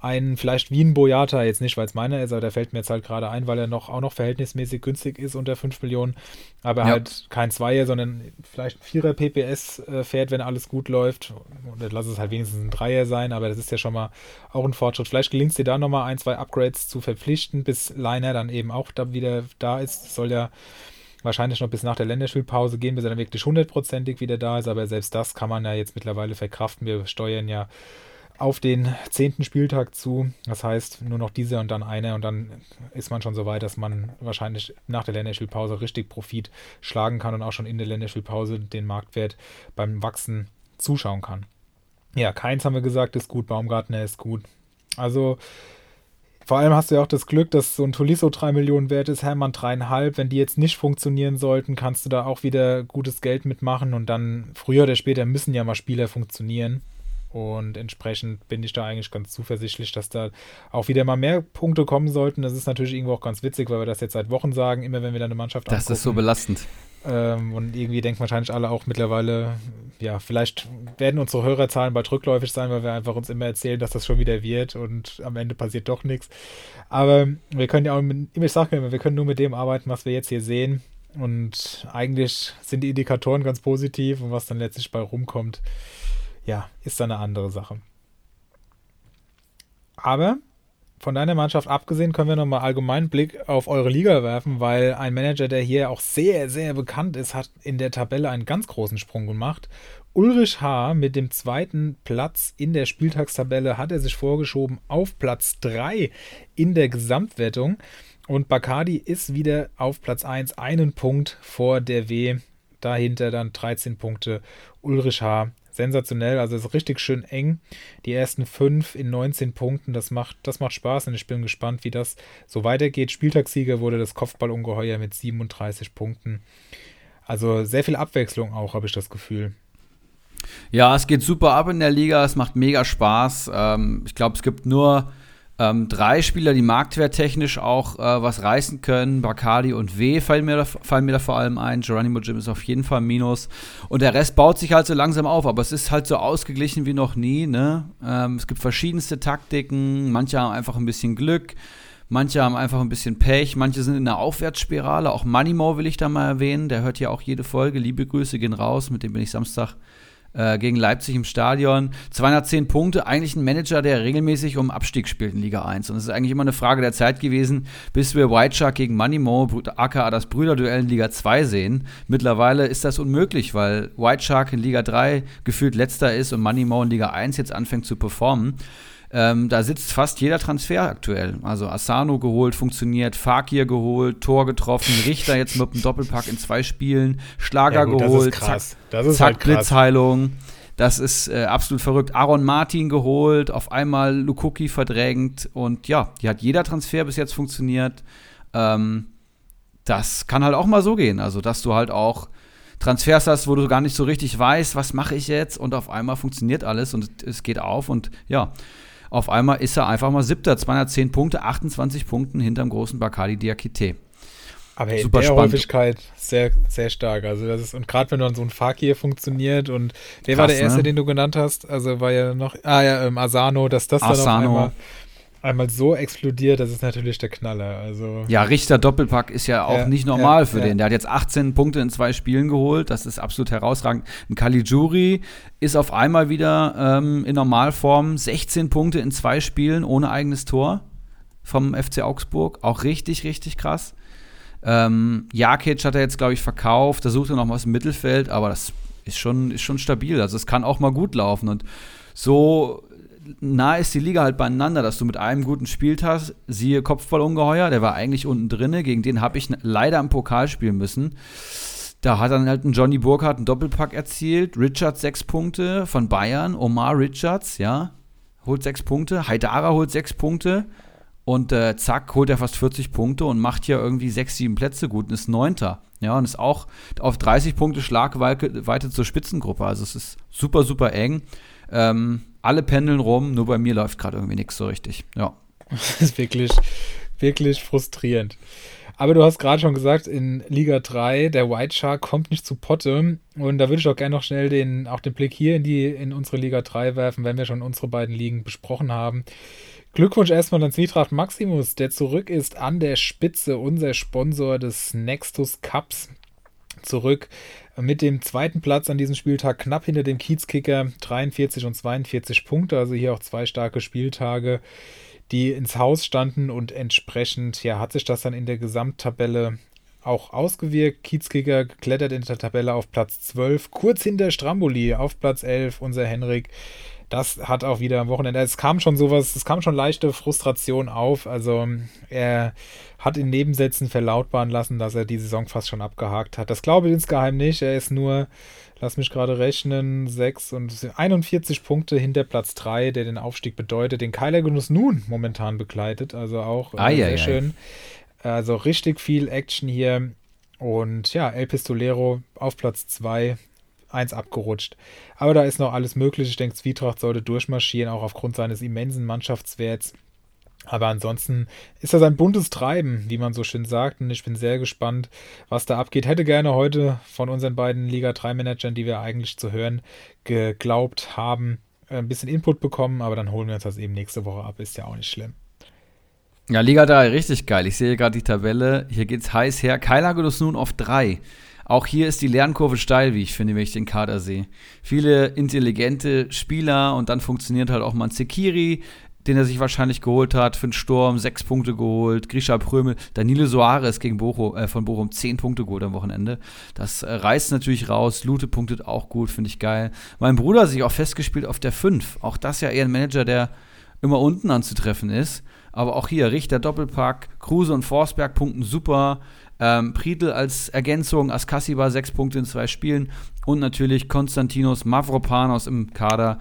einen, vielleicht wie ein Boyata, jetzt nicht, weil es meiner ist, aber der fällt mir jetzt halt gerade ein, weil er noch auch noch verhältnismäßig günstig ist unter 5 Millionen, aber ja. halt kein Zweier, sondern vielleicht ein Vierer PPS äh, fährt, wenn alles gut läuft. Und lass es halt wenigstens ein Dreier sein, aber das ist ja schon mal auch ein Fortschritt. Vielleicht gelingt es dir da nochmal ein, zwei Upgrades zu verpflichten, bis Liner dann eben auch da wieder da ist. Das soll ja wahrscheinlich noch bis nach der Länderspielpause gehen, bis er dann wirklich hundertprozentig wieder da ist. Aber selbst das kann man ja jetzt mittlerweile verkraften. Wir steuern ja auf den zehnten Spieltag zu. Das heißt, nur noch dieser und dann einer und dann ist man schon so weit, dass man wahrscheinlich nach der Länderspielpause richtig Profit schlagen kann und auch schon in der Länderspielpause den Marktwert beim Wachsen zuschauen kann. Ja, Keins haben wir gesagt, ist gut, Baumgartner ist gut. Also vor allem hast du ja auch das Glück, dass so ein Tolisso 3 Millionen wert ist, Hermann 3,5. Wenn die jetzt nicht funktionieren sollten, kannst du da auch wieder gutes Geld mitmachen und dann früher oder später müssen ja mal Spieler funktionieren. Und entsprechend bin ich da eigentlich ganz zuversichtlich, dass da auch wieder mal mehr Punkte kommen sollten. Das ist natürlich irgendwo auch ganz witzig, weil wir das jetzt seit Wochen sagen, immer wenn wir da eine Mannschaft Das angucken. ist so belastend. Ähm, und irgendwie denken wahrscheinlich alle auch mittlerweile, ja, vielleicht werden unsere Hörerzahlen bald rückläufig sein, weil wir einfach uns immer erzählen, dass das schon wieder wird und am Ende passiert doch nichts. Aber wir können ja auch, mit, ich sage immer, wir können nur mit dem arbeiten, was wir jetzt hier sehen. Und eigentlich sind die Indikatoren ganz positiv und was dann letztlich bei rumkommt, ja, ist dann eine andere Sache. Aber von deiner Mannschaft abgesehen, können wir nochmal allgemeinen Blick auf eure Liga werfen, weil ein Manager, der hier auch sehr, sehr bekannt ist, hat in der Tabelle einen ganz großen Sprung gemacht. Ulrich H. mit dem zweiten Platz in der Spieltagstabelle hat er sich vorgeschoben auf Platz 3 in der Gesamtwertung. Und Bacardi ist wieder auf Platz 1, einen Punkt vor der W. Dahinter dann 13 Punkte Ulrich H sensationell. Also es ist richtig schön eng. Die ersten fünf in 19 Punkten, das macht, das macht Spaß und ich bin gespannt, wie das so weitergeht. Spieltagssieger wurde das Kopfballungeheuer mit 37 Punkten. Also sehr viel Abwechslung auch, habe ich das Gefühl. Ja, es geht super ab in der Liga, es macht mega Spaß. Ähm, ich glaube, es gibt nur ähm, drei Spieler, die marktwerttechnisch auch äh, was reißen können. Bacardi und W fallen mir, da, fallen mir da vor allem ein. Geronimo Jim ist auf jeden Fall Minus. Und der Rest baut sich halt so langsam auf. Aber es ist halt so ausgeglichen wie noch nie. Ne? Ähm, es gibt verschiedenste Taktiken. Manche haben einfach ein bisschen Glück. Manche haben einfach ein bisschen Pech. Manche sind in der Aufwärtsspirale. Auch Moneymo will ich da mal erwähnen. Der hört ja auch jede Folge. Liebe Grüße gehen raus. Mit dem bin ich Samstag äh, gegen Leipzig im Stadion. 210 Punkte, eigentlich ein Manager, der regelmäßig um Abstieg spielt in Liga 1. Und es ist eigentlich immer eine Frage der Zeit gewesen, bis wir White Shark gegen Moneymo, aka das Brüderduell in Liga 2 sehen. Mittlerweile ist das unmöglich, weil White Shark in Liga 3 gefühlt letzter ist und Moneymo in Liga 1 jetzt anfängt zu performen. Ähm, da sitzt fast jeder Transfer aktuell. Also Asano geholt, funktioniert, Fakir geholt, Tor getroffen, Richter jetzt mit einem Doppelpack in zwei Spielen, Schlager ja, gut, geholt, das ist krass. zack, das ist zack halt Blitzheilung. Das ist äh, absolut verrückt. Aaron Martin geholt, auf einmal Lukuki verdrängt und ja, die hat jeder Transfer bis jetzt funktioniert. Ähm, das kann halt auch mal so gehen. Also, dass du halt auch Transfers hast, wo du gar nicht so richtig weißt, was mache ich jetzt und auf einmal funktioniert alles und es geht auf und ja, auf einmal ist er einfach mal siebter, 210 Punkte, 28 Punkten hinterm großen Bacardi Diakite. Aber in Super der spannend. Häufigkeit sehr, sehr stark. Also das ist, und gerade wenn dann so ein Fakir funktioniert und wer Krass, war der erste, ne? den du genannt hast? Also war ja noch, ah ja, ähm, Asano, dass das Asano. dann auf einmal einmal so explodiert, das ist natürlich der Knaller. Also ja, Richter Doppelpack ist ja auch ja, nicht normal ja, für ja. den. Der hat jetzt 18 Punkte in zwei Spielen geholt. Das ist absolut herausragend. Ein Caligiuri ist auf einmal wieder ähm, in Normalform 16 Punkte in zwei Spielen ohne eigenes Tor vom FC Augsburg. Auch richtig, richtig krass. Ähm, Jakic hat er jetzt, glaube ich, verkauft. Da sucht er noch was im Mittelfeld, aber das ist schon, ist schon stabil. Also es kann auch mal gut laufen. Und so nah ist die Liga halt beieinander, dass du mit einem guten Spiel hast, siehe Kopfballungeheuer, der war eigentlich unten drinne, gegen den habe ich leider im Pokal spielen müssen. Da hat dann halt ein Johnny Burkhardt einen Doppelpack erzielt, Richards sechs Punkte von Bayern, Omar Richards, ja, holt sechs Punkte, Haidara holt sechs Punkte und äh, zack, holt er fast 40 Punkte und macht hier irgendwie sechs, sieben Plätze gut und ist Neunter. Ja, und ist auch auf 30 Punkte Schlagweite zur Spitzengruppe. Also es ist super, super eng. Ähm, alle pendeln rum, nur bei mir läuft gerade irgendwie nichts so richtig. Ja. Das [laughs] ist wirklich, wirklich frustrierend. Aber du hast gerade schon gesagt, in Liga 3, der White Shark kommt nicht zu Potte. Und da würde ich auch gerne noch schnell den, auch den Blick hier in, die, in unsere Liga 3 werfen, wenn wir schon unsere beiden Ligen besprochen haben. Glückwunsch erstmal an Zwietracht Maximus, der zurück ist an der Spitze, unser Sponsor des Nextus Cups. Zurück mit dem zweiten Platz an diesem Spieltag knapp hinter dem Kiezkicker 43 und 42 Punkte, also hier auch zwei starke Spieltage, die ins Haus standen und entsprechend ja, hat sich das dann in der Gesamttabelle auch ausgewirkt. Kiezkicker klettert in der Tabelle auf Platz 12, kurz hinter Stramboli auf Platz 11, unser Henrik das hat auch wieder am Wochenende, es kam schon sowas, es kam schon leichte Frustration auf. Also er hat in Nebensätzen verlautbaren lassen, dass er die Saison fast schon abgehakt hat. Das glaube ich insgeheim nicht. Er ist nur, lass mich gerade rechnen, 6 und 41 Punkte hinter Platz 3, der den Aufstieg bedeutet, den Kyler Genuss nun momentan begleitet. Also auch äh, sehr ai, schön. Also richtig viel Action hier. Und ja, El Pistolero auf Platz 2 1 abgerutscht. Aber da ist noch alles möglich. Ich denke, Zwietracht sollte durchmarschieren, auch aufgrund seines immensen Mannschaftswerts. Aber ansonsten ist das ein buntes Treiben, wie man so schön sagt. Und ich bin sehr gespannt, was da abgeht. Hätte gerne heute von unseren beiden Liga 3-Managern, die wir eigentlich zu hören geglaubt haben, ein bisschen Input bekommen. Aber dann holen wir uns das eben nächste Woche ab. Ist ja auch nicht schlimm. Ja, Liga 3, richtig geil. Ich sehe gerade die Tabelle. Hier geht's heiß her. Keilagodus nun auf 3. Auch hier ist die Lernkurve steil, wie ich finde, wenn ich den Kader sehe. Viele intelligente Spieler und dann funktioniert halt auch mal ein Sekiri, den er sich wahrscheinlich geholt hat, für den Sturm sechs Punkte geholt, Grisha Prömel, Danilo Soares gegen Bochum, äh, von Bochum zehn Punkte geholt am Wochenende. Das äh, reißt natürlich raus, Lute punktet auch gut, finde ich geil. Mein Bruder hat sich auch festgespielt auf der 5. Auch das ja eher ein Manager, der immer unten anzutreffen ist. Aber auch hier Richter Doppelpack, Kruse und Forsberg punkten super. Ähm, Prietl als Ergänzung, Askasiba sechs Punkte in zwei Spielen und natürlich Konstantinos Mavropanos im Kader,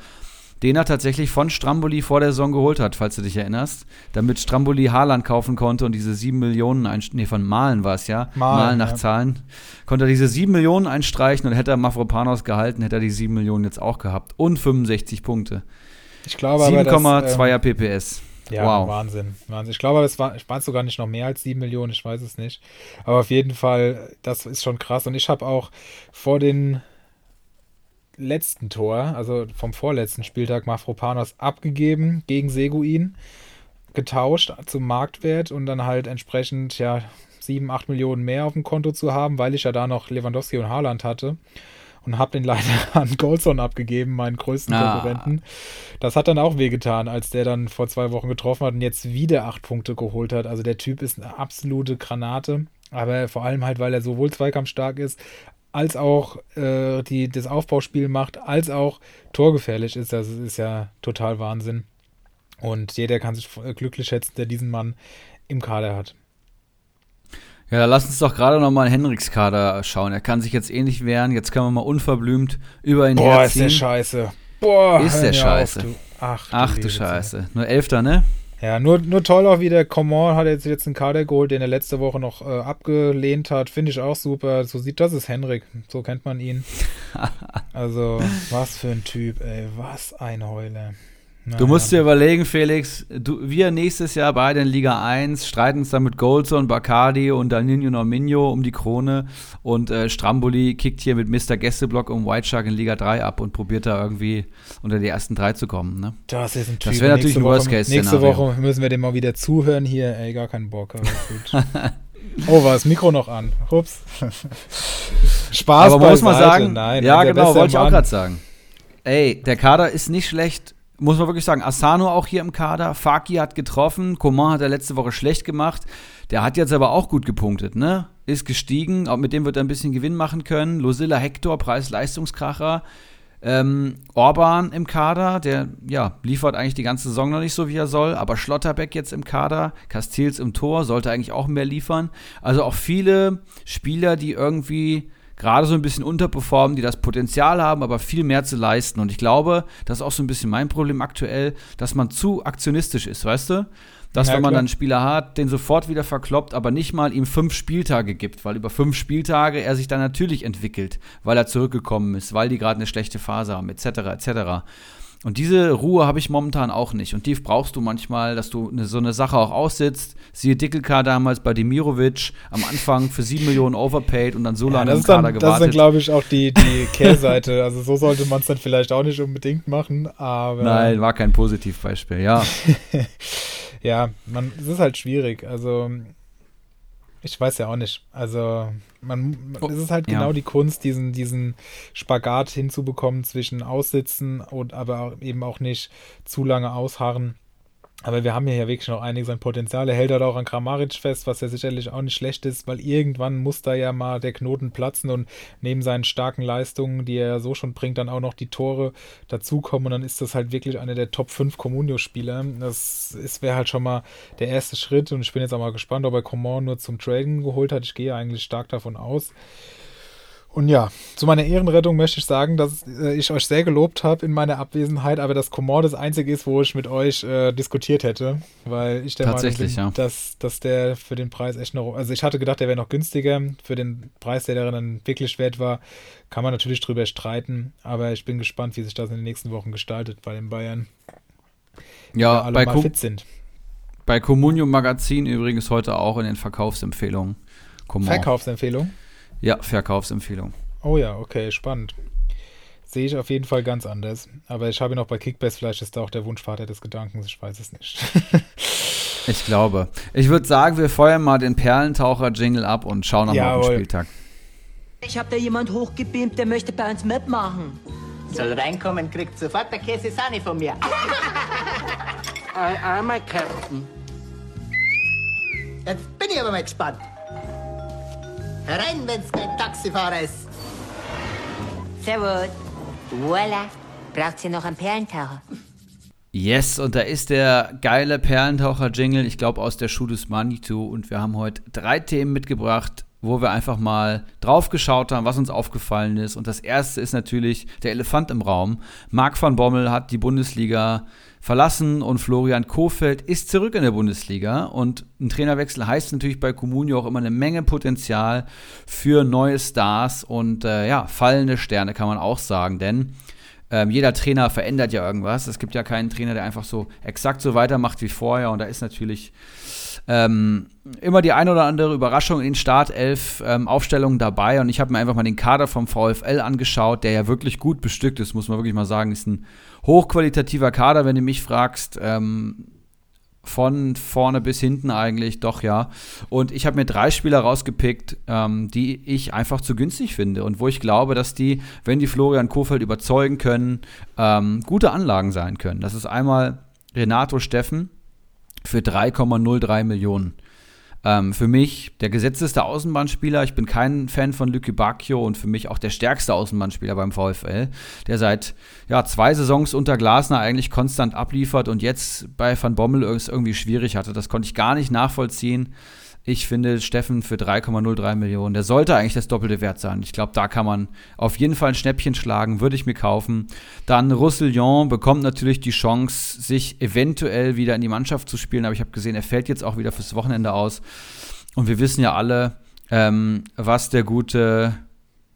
den er tatsächlich von Stramboli vor der Saison geholt hat, falls du dich erinnerst, damit Stramboli Haaland kaufen konnte und diese sieben Millionen, nee, von Malen war es ja, Malen, Malen nach ja. Zahlen, konnte er diese sieben Millionen einstreichen und hätte er Mavropanos gehalten, hätte er die sieben Millionen jetzt auch gehabt und 65 Punkte. Ich glaube 7,2er ähm, PPS. Ja, wow. Wahnsinn, Wahnsinn. Ich glaube, es war, es sogar nicht noch mehr als 7 Millionen, ich weiß es nicht. Aber auf jeden Fall, das ist schon krass. Und ich habe auch vor den letzten Tor, also vom vorletzten Spieltag, Mafropanos abgegeben gegen Seguin, getauscht zum Marktwert und dann halt entsprechend, ja, 7, 8 Millionen mehr auf dem Konto zu haben, weil ich ja da noch Lewandowski und Haaland hatte und habe den leider [laughs] an Goldson abgegeben, meinen größten ah. Konkurrenten. Das hat dann auch wehgetan, als der dann vor zwei Wochen getroffen hat und jetzt wieder acht Punkte geholt hat. Also der Typ ist eine absolute Granate, aber vor allem halt, weil er sowohl zweikampfstark ist, als auch äh, die, das Aufbauspiel macht, als auch torgefährlich ist. Das ist ja total Wahnsinn. Und jeder kann sich glücklich schätzen, der diesen Mann im Kader hat. Ja, lass uns doch gerade noch mal Henriks Kader schauen. Er kann sich jetzt eh nicht wehren. Jetzt können wir mal unverblümt über ihn Boah, herziehen. ist der scheiße. Boah, ist der scheiße. Auf, du. Ach, du, Ach, du Scheiße. Nur Elfter, ne? Ja, nur, nur toll auch wieder. Coman hat jetzt, jetzt einen Kader geholt, den er letzte Woche noch äh, abgelehnt hat. Finde ich auch super. So sieht das ist Henrik. So kennt man ihn. [laughs] also, was für ein Typ, ey. Was ein Heuler. Du musst dir überlegen, Felix, du, wir nächstes Jahr beide in Liga 1 streiten uns dann mit Goldson, Bacardi und Danilo Norminho um die Krone und äh, Stramboli kickt hier mit Mr. Gästeblock um White Shark in Liga 3 ab und probiert da irgendwie unter die ersten drei zu kommen. Ne? Das ist ein Typ. Das wäre natürlich ein Worst-Case-Szenario. Nächste Woche müssen wir dem mal wieder zuhören hier. Ey, gar keinen Bock. [laughs] Oh, war das Mikro noch an? Ups. [laughs] Spaß Aber muss man sagen, Nein, ja genau, wollte ich auch gerade sagen. Ey, der Kader ist nicht schlecht muss man wirklich sagen, Asano auch hier im Kader, Faki hat getroffen, Coman hat er letzte Woche schlecht gemacht, der hat jetzt aber auch gut gepunktet, ne? Ist gestiegen, auch mit dem wird er ein bisschen Gewinn machen können. Losilla Hector, Preis-Leistungskracher. Ähm, Orban im Kader, der ja, liefert eigentlich die ganze Saison noch nicht so, wie er soll, aber Schlotterbeck jetzt im Kader, Castils im Tor, sollte eigentlich auch mehr liefern. Also auch viele Spieler, die irgendwie gerade so ein bisschen unterperformen, die das Potenzial haben, aber viel mehr zu leisten. Und ich glaube, das ist auch so ein bisschen mein Problem aktuell, dass man zu aktionistisch ist, weißt du? Dass, ja, wenn man dann einen Spieler hat, den sofort wieder verkloppt, aber nicht mal ihm fünf Spieltage gibt, weil über fünf Spieltage er sich dann natürlich entwickelt, weil er zurückgekommen ist, weil die gerade eine schlechte Phase haben, etc., etc. Und diese Ruhe habe ich momentan auch nicht. Und die brauchst du manchmal, dass du eine, so eine Sache auch aussitzt. Siehe Dickelka damals bei Demirovic am Anfang für 7 Millionen overpaid und dann so lange ja, im Kader dann, gewartet. Das ist dann, glaube ich, auch die, die Kehrseite. also so sollte man es dann vielleicht auch nicht unbedingt machen, aber. Nein, war kein Positivbeispiel, ja. [laughs] ja, man, es ist halt schwierig. Also ich weiß ja auch nicht. Also, man, oh, es ist halt genau ja. die Kunst, diesen, diesen Spagat hinzubekommen zwischen Aussitzen und aber eben auch nicht zu lange ausharren. Aber wir haben hier ja wirklich noch einiges an Potenzial. Er hält halt auch an Kramaric fest, was ja sicherlich auch nicht schlecht ist, weil irgendwann muss da ja mal der Knoten platzen und neben seinen starken Leistungen, die er ja so schon bringt, dann auch noch die Tore dazukommen und dann ist das halt wirklich einer der Top 5 Comunio-Spieler. Das wäre halt schon mal der erste Schritt und ich bin jetzt auch mal gespannt, ob er Coman nur zum Traden geholt hat. Ich gehe eigentlich stark davon aus. Und ja, zu meiner Ehrenrettung möchte ich sagen, dass äh, ich euch sehr gelobt habe in meiner Abwesenheit, aber dass Komor das einzige ist, wo ich mit euch äh, diskutiert hätte, weil ich der Meinung bin, ja. dass, dass der für den Preis echt noch, also ich hatte gedacht, der wäre noch günstiger, für den Preis, der dann wirklich wert war, kann man natürlich drüber streiten, aber ich bin gespannt, wie sich das in den nächsten Wochen gestaltet bei den Bayern. Ja, alle bei mal fit sind. Bei Communion Magazin übrigens heute auch in den Verkaufsempfehlungen. Verkaufsempfehlungen? Ja, Verkaufsempfehlung. Oh ja, okay, spannend. Sehe ich auf jeden Fall ganz anders. Aber ich habe noch bei Kickbase, vielleicht ist da auch der Wunschvater des Gedankens, ich weiß es nicht. [laughs] ich glaube. Ich würde sagen, wir feuern mal den Perlentaucher-Jingle ab und schauen nochmal auf den Spieltag. Ich habe da jemand hochgebeamt, der möchte bei uns mitmachen. Soll reinkommen, kriegt sofort der Käse Sahne von mir. I am a Captain. Jetzt bin ich aber mal gespannt. Herein, wenn's kein Taxifahrer ist. Servus. Voila. Braucht ihr noch einen Perlentaucher? Yes, und da ist der geile Perlentaucher-Jingle, ich glaube aus der Schuh des Manitou. Und wir haben heute drei Themen mitgebracht, wo wir einfach mal drauf geschaut haben, was uns aufgefallen ist. Und das erste ist natürlich der Elefant im Raum. Marc van Bommel hat die Bundesliga verlassen und Florian Kofeld ist zurück in der Bundesliga. Und ein Trainerwechsel heißt natürlich bei Comunio auch immer eine Menge Potenzial für neue Stars und äh, ja, fallende Sterne kann man auch sagen, denn ähm, jeder Trainer verändert ja irgendwas. Es gibt ja keinen Trainer, der einfach so exakt so weitermacht wie vorher und da ist natürlich ähm, immer die ein oder andere Überraschung in Startelf-Aufstellungen ähm, dabei. Und ich habe mir einfach mal den Kader vom VfL angeschaut, der ja wirklich gut bestückt ist, muss man wirklich mal sagen. Ist ein hochqualitativer Kader, wenn du mich fragst. Ähm, von vorne bis hinten eigentlich, doch ja. Und ich habe mir drei Spieler rausgepickt, ähm, die ich einfach zu günstig finde und wo ich glaube, dass die, wenn die Florian Kofeld überzeugen können, ähm, gute Anlagen sein können. Das ist einmal Renato Steffen, für 3,03 Millionen. Ähm, für mich der gesetzteste Außenbahnspieler. Ich bin kein Fan von Lücke Bacchio und für mich auch der stärkste Außenbahnspieler beim VfL, der seit ja, zwei Saisons unter Glasner eigentlich konstant abliefert und jetzt bei Van Bommel irgendwie schwierig hatte. Das konnte ich gar nicht nachvollziehen. Ich finde Steffen für 3,03 Millionen, der sollte eigentlich das doppelte Wert sein. Ich glaube, da kann man auf jeden Fall ein Schnäppchen schlagen, würde ich mir kaufen. Dann Roussillon bekommt natürlich die Chance, sich eventuell wieder in die Mannschaft zu spielen, aber ich habe gesehen, er fällt jetzt auch wieder fürs Wochenende aus. Und wir wissen ja alle, ähm, was der gute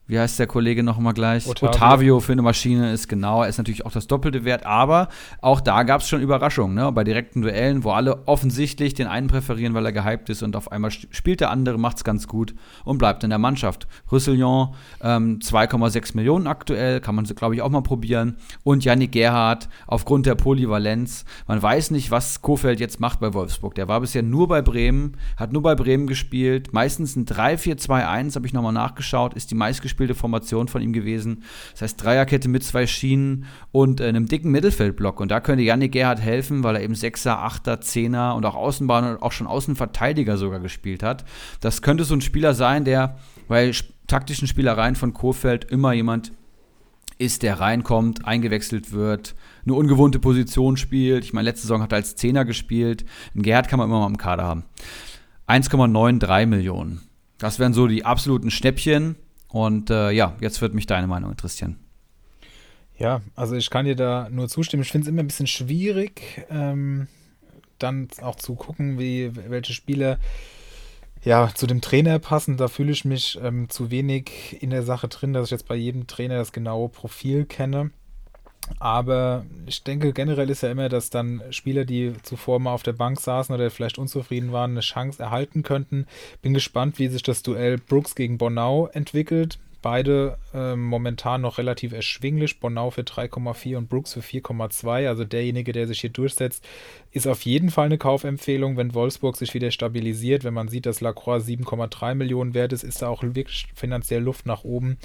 wie heißt der Kollege noch mal gleich? Otavio. Otavio. für eine Maschine ist genau, er ist natürlich auch das doppelte Wert, aber auch da gab es schon Überraschungen, ne? bei direkten Duellen, wo alle offensichtlich den einen präferieren, weil er gehypt ist und auf einmal spielt der andere, macht es ganz gut und bleibt in der Mannschaft. Rüsselion, ähm, 2,6 Millionen aktuell, kann man, glaube ich, auch mal probieren und Yannick Gerhardt aufgrund der Polyvalenz, man weiß nicht, was Kofeld jetzt macht bei Wolfsburg, der war bisher nur bei Bremen, hat nur bei Bremen gespielt, meistens ein 3-4-2-1, habe ich nochmal nachgeschaut, ist die meistgespielte gespielte Formation von ihm gewesen. Das heißt Dreierkette mit zwei Schienen und äh, einem dicken Mittelfeldblock. Und da könnte Yannick Gerhardt helfen, weil er eben Sechser, Achter, Zehner und auch Außenbahn und auch schon Außenverteidiger sogar gespielt hat. Das könnte so ein Spieler sein, der bei taktischen Spielereien von Kofeld immer jemand ist, der reinkommt, eingewechselt wird, eine ungewohnte Position spielt. Ich meine, letzte Saison hat er als Zehner gespielt. Ein Gerhard kann man immer mal im Kader haben. 1,93 Millionen. Das wären so die absoluten Schnäppchen. Und äh, ja, jetzt wird mich deine Meinung interessieren. Ja, also ich kann dir da nur zustimmen. Ich finde es immer ein bisschen schwierig, ähm, dann auch zu gucken, wie welche Spieler ja zu dem Trainer passen. Da fühle ich mich ähm, zu wenig in der Sache drin, dass ich jetzt bei jedem Trainer das genaue Profil kenne. Aber ich denke, generell ist ja immer, dass dann Spieler, die zuvor mal auf der Bank saßen oder vielleicht unzufrieden waren, eine Chance erhalten könnten. Bin gespannt, wie sich das Duell Brooks gegen Bonau entwickelt. Beide äh, momentan noch relativ erschwinglich. Bonau für 3,4 und Brooks für 4,2. Also derjenige, der sich hier durchsetzt, ist auf jeden Fall eine Kaufempfehlung, wenn Wolfsburg sich wieder stabilisiert. Wenn man sieht, dass Lacroix 7,3 Millionen wert ist, ist da auch wirklich finanziell Luft nach oben.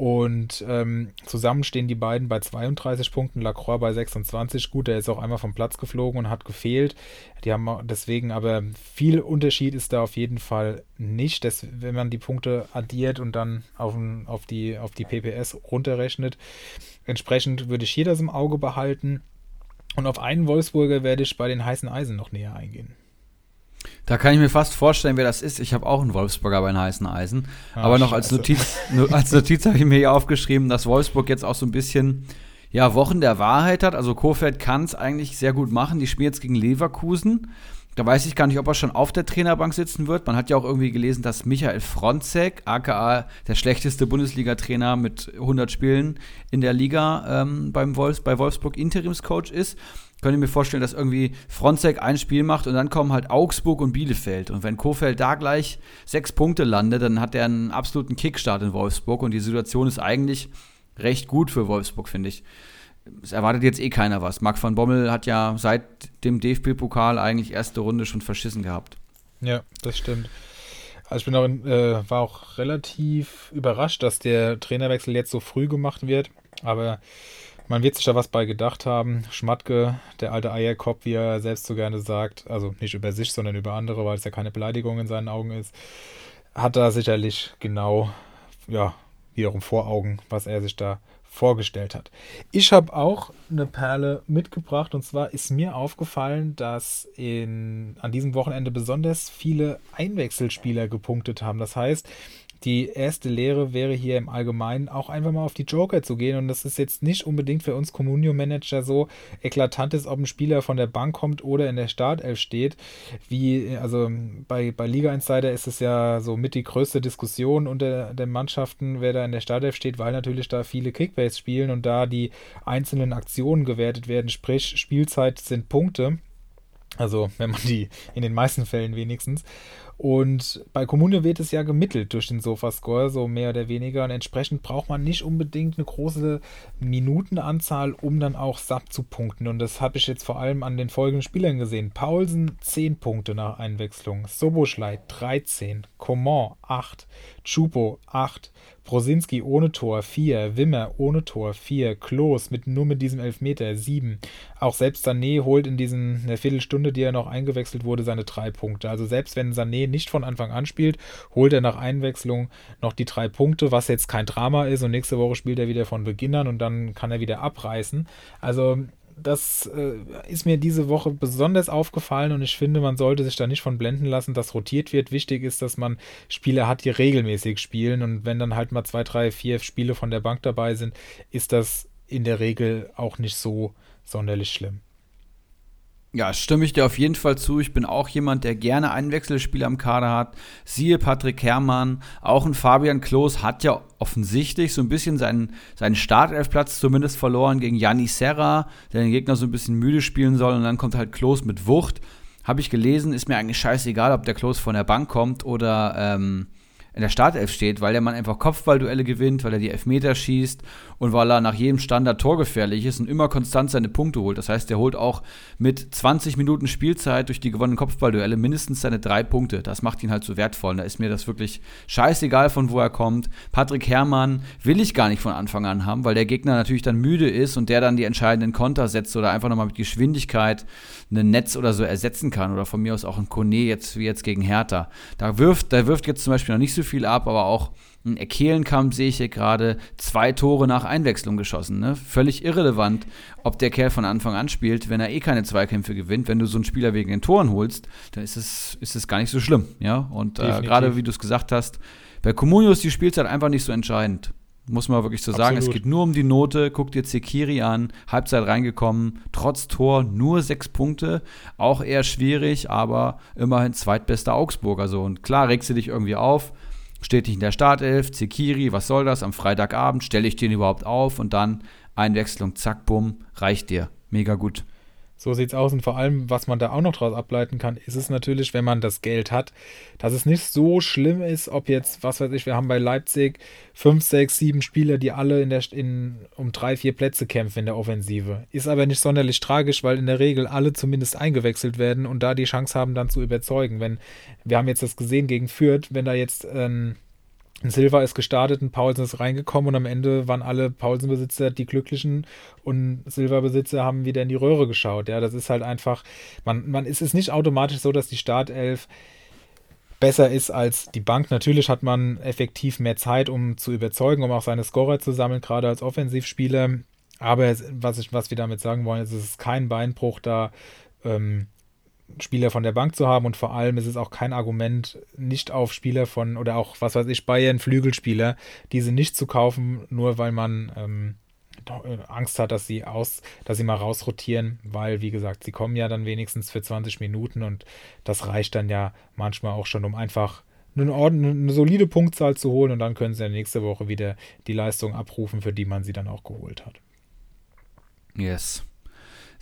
Und ähm, zusammen stehen die beiden bei 32 Punkten, Lacroix bei 26. Gut, der ist auch einmal vom Platz geflogen und hat gefehlt. Die haben deswegen aber viel Unterschied ist da auf jeden Fall nicht. Das, wenn man die Punkte addiert und dann auf, auf, die, auf die PPS runterrechnet. Entsprechend würde ich hier das im Auge behalten. Und auf einen Wolfsburger werde ich bei den heißen Eisen noch näher eingehen. Da kann ich mir fast vorstellen, wer das ist. Ich habe auch einen Wolfsburger bei den heißen Eisen. Ah, Aber noch als Notiz, [laughs] als Notiz habe ich mir hier aufgeschrieben, dass Wolfsburg jetzt auch so ein bisschen ja, Wochen der Wahrheit hat. Also Kofeld kann es eigentlich sehr gut machen. Die spielen jetzt gegen Leverkusen. Da weiß ich gar nicht, ob er schon auf der Trainerbank sitzen wird. Man hat ja auch irgendwie gelesen, dass Michael Fronzek, aka der schlechteste Bundesliga-Trainer mit 100 Spielen in der Liga ähm, beim Wolfs bei Wolfsburg Interimscoach ist könnte mir vorstellen, dass irgendwie Fronzek ein Spiel macht und dann kommen halt Augsburg und Bielefeld. Und wenn Kofeld da gleich sechs Punkte landet, dann hat er einen absoluten Kickstart in Wolfsburg und die Situation ist eigentlich recht gut für Wolfsburg, finde ich. Es erwartet jetzt eh keiner was. Marc van Bommel hat ja seit dem DFB-Pokal eigentlich erste Runde schon verschissen gehabt. Ja, das stimmt. Also ich bin auch, äh, war auch relativ überrascht, dass der Trainerwechsel jetzt so früh gemacht wird. Aber man wird sich da was bei gedacht haben. Schmatke, der alte Eierkopf, wie er selbst so gerne sagt, also nicht über sich, sondern über andere, weil es ja keine Beleidigung in seinen Augen ist, hat da sicherlich genau, ja, wiederum vor Augen, was er sich da vorgestellt hat. Ich habe auch eine Perle mitgebracht und zwar ist mir aufgefallen, dass in, an diesem Wochenende besonders viele Einwechselspieler gepunktet haben. Das heißt, die erste Lehre wäre hier im Allgemeinen auch einfach mal auf die Joker zu gehen. Und das ist jetzt nicht unbedingt für uns Communio-Manager so eklatant ist, ob ein Spieler von der Bank kommt oder in der Startelf steht. Wie, also bei, bei Liga Insider ist es ja so mit die größte Diskussion unter den Mannschaften, wer da in der Startelf steht, weil natürlich da viele Kickbase spielen und da die einzelnen Aktionen gewertet werden, sprich Spielzeit sind Punkte. Also, wenn man die in den meisten Fällen wenigstens. Und bei Kommune wird es ja gemittelt durch den Sofascore, so mehr oder weniger. Und entsprechend braucht man nicht unbedingt eine große Minutenanzahl, um dann auch satt zu punkten. Und das habe ich jetzt vor allem an den folgenden Spielern gesehen. Paulsen 10 Punkte nach Einwechslung, Soboschlei 13, Coman 8, Chupo 8, Brosinski ohne Tor 4, Wimmer ohne Tor 4, Klos mit, nur mit diesem Elfmeter 7. Auch selbst Sané holt in diesen der Viertelstunde, die er noch eingewechselt wurde, seine drei Punkte. Also selbst wenn Sané nicht von Anfang an spielt, holt er nach Einwechslung noch die drei Punkte, was jetzt kein Drama ist und nächste Woche spielt er wieder von Beginn an und dann kann er wieder abreißen. Also das äh, ist mir diese Woche besonders aufgefallen und ich finde, man sollte sich da nicht von blenden lassen, dass rotiert wird. Wichtig ist, dass man Spieler hat, die regelmäßig spielen und wenn dann halt mal zwei, drei, vier Spiele von der Bank dabei sind, ist das in der Regel auch nicht so sonderlich schlimm. Ja, stimme ich dir auf jeden Fall zu. Ich bin auch jemand, der gerne einen Wechselspieler am Kader hat. Siehe Patrick Herrmann, auch ein Fabian Klos hat ja offensichtlich so ein bisschen seinen, seinen Startelfplatz zumindest verloren gegen Yanni Serra, der den Gegner so ein bisschen müde spielen soll und dann kommt halt Klos mit Wucht. Habe ich gelesen, ist mir eigentlich scheißegal, ob der Klos von der Bank kommt oder ähm, in der Startelf steht, weil der Mann einfach Kopfballduelle gewinnt, weil er die Elfmeter schießt und weil er nach jedem Standard torgefährlich ist und immer konstant seine Punkte holt. Das heißt, der holt auch mit 20 Minuten Spielzeit durch die gewonnenen Kopfballduelle mindestens seine drei Punkte. Das macht ihn halt so wertvoll. Und da ist mir das wirklich scheißegal, von wo er kommt. Patrick Herrmann will ich gar nicht von Anfang an haben, weil der Gegner natürlich dann müde ist und der dann die entscheidenden Konter setzt oder einfach nochmal mit Geschwindigkeit ein Netz oder so ersetzen kann. Oder von mir aus auch ein Kone jetzt wie jetzt gegen Hertha. Da wirft, da wirft jetzt zum Beispiel noch nicht so viel ab, aber auch ein Erkehlenkamp sehe ich hier gerade zwei Tore nach Einwechslung geschossen. Ne? Völlig irrelevant, ob der Kerl von Anfang an spielt, wenn er eh keine Zweikämpfe gewinnt. Wenn du so einen Spieler wegen den Toren holst, dann ist es, ist es gar nicht so schlimm. Ja? Und äh, gerade wie du es gesagt hast, bei Comunio ist die Spielzeit einfach nicht so entscheidend. Muss man wirklich so sagen. Absolut. Es geht nur um die Note. Guck dir Zekiri an, Halbzeit reingekommen, trotz Tor nur sechs Punkte. Auch eher schwierig, aber immerhin zweitbester Augsburger. So. Und klar regst du dich irgendwie auf, steht nicht in der Startelf, Zekiri, was soll das? Am Freitagabend stelle ich den überhaupt auf und dann Einwechslung, zack, bumm, reicht dir. Mega gut. So sieht's aus. Und vor allem, was man da auch noch daraus ableiten kann, ist es natürlich, wenn man das Geld hat, dass es nicht so schlimm ist, ob jetzt, was weiß ich, wir haben bei Leipzig fünf, sechs, sieben Spieler, die alle in der, in, um drei, vier Plätze kämpfen in der Offensive. Ist aber nicht sonderlich tragisch, weil in der Regel alle zumindest eingewechselt werden und da die Chance haben, dann zu überzeugen. Wenn, wir haben jetzt das gesehen gegen Fürth, wenn da jetzt ähm, Silva ist gestartet und Paulsen ist reingekommen und am Ende waren alle Paulsen-Besitzer die Glücklichen und Silva-Besitzer haben wieder in die Röhre geschaut. Ja, das ist halt einfach, man, man ist es nicht automatisch so, dass die Startelf besser ist als die Bank. Natürlich hat man effektiv mehr Zeit, um zu überzeugen, um auch seine Scorer zu sammeln, gerade als Offensivspieler. Aber was, ich, was wir damit sagen wollen, ist, es ist kein Beinbruch da. Ähm, Spieler von der Bank zu haben und vor allem ist es auch kein Argument, nicht auf Spieler von oder auch, was weiß ich, Bayern Flügelspieler, diese nicht zu kaufen, nur weil man ähm, äh, Angst hat, dass sie aus, dass sie mal rausrotieren, weil, wie gesagt, sie kommen ja dann wenigstens für 20 Minuten und das reicht dann ja manchmal auch schon, um einfach eine, eine solide Punktzahl zu holen und dann können sie ja nächste Woche wieder die Leistung abrufen, für die man sie dann auch geholt hat. Yes.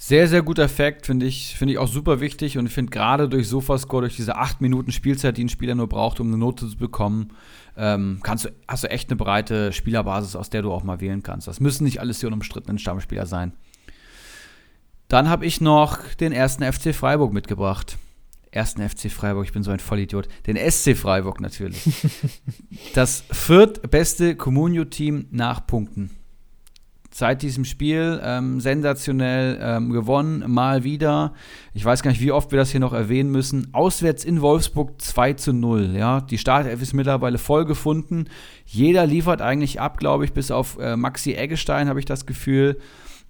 Sehr, sehr guter Effekt, finde ich, finde ich auch super wichtig und ich finde gerade durch Sofascore, durch diese acht Minuten Spielzeit, die ein Spieler nur braucht, um eine Note zu bekommen, ähm, kannst du, hast du echt eine breite Spielerbasis, aus der du auch mal wählen kannst. Das müssen nicht alles die unumstrittenen Stammspieler sein. Dann habe ich noch den ersten FC Freiburg mitgebracht. Ersten FC Freiburg, ich bin so ein Vollidiot. Den SC Freiburg natürlich. [laughs] das viertbeste Communio-Team nach Punkten seit diesem Spiel ähm, sensationell ähm, gewonnen, mal wieder. Ich weiß gar nicht, wie oft wir das hier noch erwähnen müssen. Auswärts in Wolfsburg 2 zu 0. Ja? Die Startelf ist mittlerweile voll gefunden. Jeder liefert eigentlich ab, glaube ich, bis auf äh, Maxi Eggestein, habe ich das Gefühl.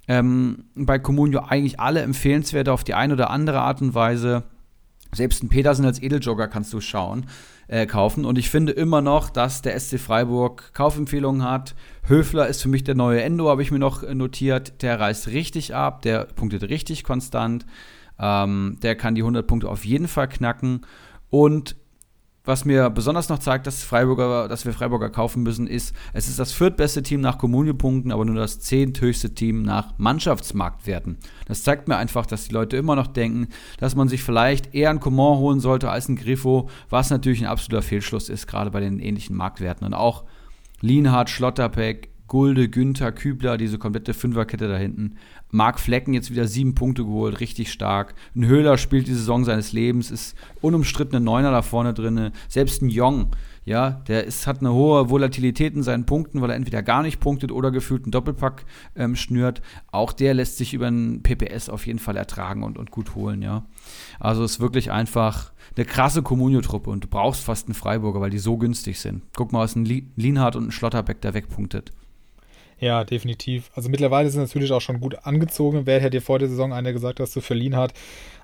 Ähm, bei Comunio eigentlich alle empfehlenswert auf die eine oder andere Art und Weise. Selbst ein Petersen als Edeljogger kannst du schauen äh, kaufen. Und ich finde immer noch, dass der SC Freiburg Kaufempfehlungen hat. Höfler ist für mich der neue Endo, habe ich mir noch notiert. Der reißt richtig ab, der punktet richtig konstant. Ähm, der kann die 100 Punkte auf jeden Fall knacken. Und was mir besonders noch zeigt, dass, Freiburger, dass wir Freiburger kaufen müssen, ist, es ist das viertbeste Team nach Kommuniepunkten, aber nur das zehnthöchste Team nach Mannschaftsmarktwerten. Das zeigt mir einfach, dass die Leute immer noch denken, dass man sich vielleicht eher einen Coman holen sollte als einen Griffo, was natürlich ein absoluter Fehlschluss ist, gerade bei den ähnlichen Marktwerten. Und auch Lienhardt, Schlotterbeck, Gulde, Günther, Kübler, diese komplette Fünferkette da hinten. Marc Flecken jetzt wieder sieben Punkte geholt, richtig stark. Ein Höhler spielt die Saison seines Lebens, ist unumstritten ein Neuner da vorne drin. Selbst ein Jong, ja, der ist, hat eine hohe Volatilität in seinen Punkten, weil er entweder gar nicht punktet oder gefühlt einen Doppelpack ähm, schnürt. Auch der lässt sich über einen PPS auf jeden Fall ertragen und, und gut holen, ja. Also ist wirklich einfach eine krasse Kommunio-Truppe und du brauchst fast einen Freiburger, weil die so günstig sind. Guck mal, was ein Lienhardt und ein Schlotterbeck da wegpunktet. Ja, definitiv. Also mittlerweile sind natürlich auch schon gut angezogen. Wer hätte dir vor der Saison einer gesagt, dass du für Lienhardt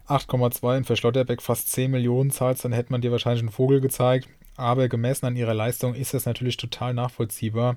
8,2 und für Schlotterbeck fast 10 Millionen zahlst, dann hätte man dir wahrscheinlich einen Vogel gezeigt. Aber gemessen an ihrer Leistung ist das natürlich total nachvollziehbar.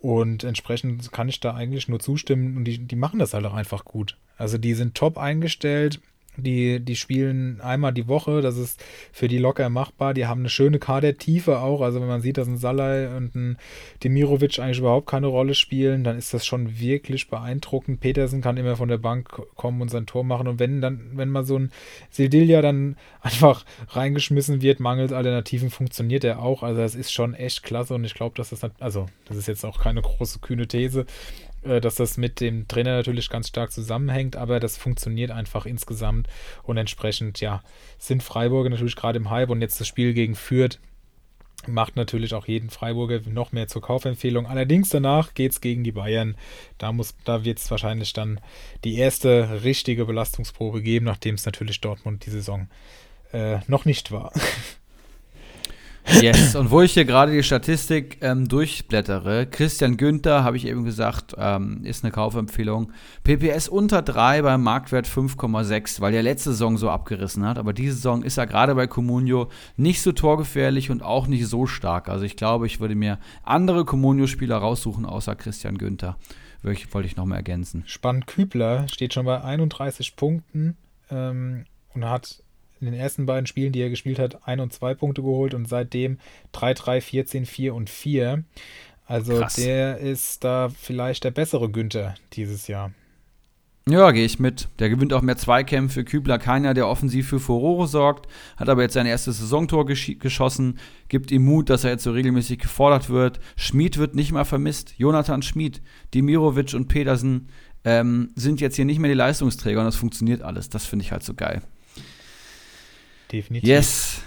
Und entsprechend kann ich da eigentlich nur zustimmen. Und die, die machen das halt auch einfach gut. Also die sind top eingestellt. Die, die spielen einmal die Woche, das ist für die locker machbar. Die haben eine schöne Kadertiefe auch. Also wenn man sieht, dass ein Salai und ein Demirovic eigentlich überhaupt keine Rolle spielen, dann ist das schon wirklich beeindruckend. Petersen kann immer von der Bank kommen und sein Tor machen. Und wenn dann, wenn mal so ein Sildilia dann [laughs] einfach reingeschmissen wird, mangels Alternativen, funktioniert er auch. Also das ist schon echt klasse und ich glaube, dass das, also das ist jetzt auch keine große kühne These, dass das mit dem Trainer natürlich ganz stark zusammenhängt, aber das funktioniert einfach insgesamt und entsprechend, ja, sind Freiburger natürlich gerade im Hype und jetzt das Spiel gegen Fürth macht natürlich auch jeden Freiburger noch mehr zur Kaufempfehlung. Allerdings danach geht es gegen die Bayern. Da, da wird es wahrscheinlich dann die erste richtige Belastungsprobe geben, nachdem es natürlich Dortmund die Saison äh, noch nicht war. [laughs] Yes, [clears throat] und wo ich hier gerade die Statistik ähm, durchblättere, Christian Günther, habe ich eben gesagt, ähm, ist eine Kaufempfehlung. PPS unter 3 beim Marktwert 5,6, weil der letzte Saison so abgerissen hat. Aber diese Saison ist er gerade bei Comunio nicht so torgefährlich und auch nicht so stark. Also ich glaube, ich würde mir andere Comunio-Spieler raussuchen, außer Christian Günther. Wollte ich noch mal ergänzen. Spannend, Kübler steht schon bei 31 Punkten ähm, und hat in den ersten beiden Spielen, die er gespielt hat, ein und zwei Punkte geholt und seitdem 3, 3, 14, 4 und 4. Also Krass. der ist da vielleicht der bessere Günther dieses Jahr. Ja, gehe ich mit. Der gewinnt auch mehr Zweikämpfe. Kübler keiner, der offensiv für Furore sorgt, hat aber jetzt sein erstes Saisontor gesch geschossen, gibt ihm Mut, dass er jetzt so regelmäßig gefordert wird. Schmid wird nicht mal vermisst. Jonathan Schmid, Dimirovic und Pedersen ähm, sind jetzt hier nicht mehr die Leistungsträger und das funktioniert alles. Das finde ich halt so geil. Definitiv. Yes.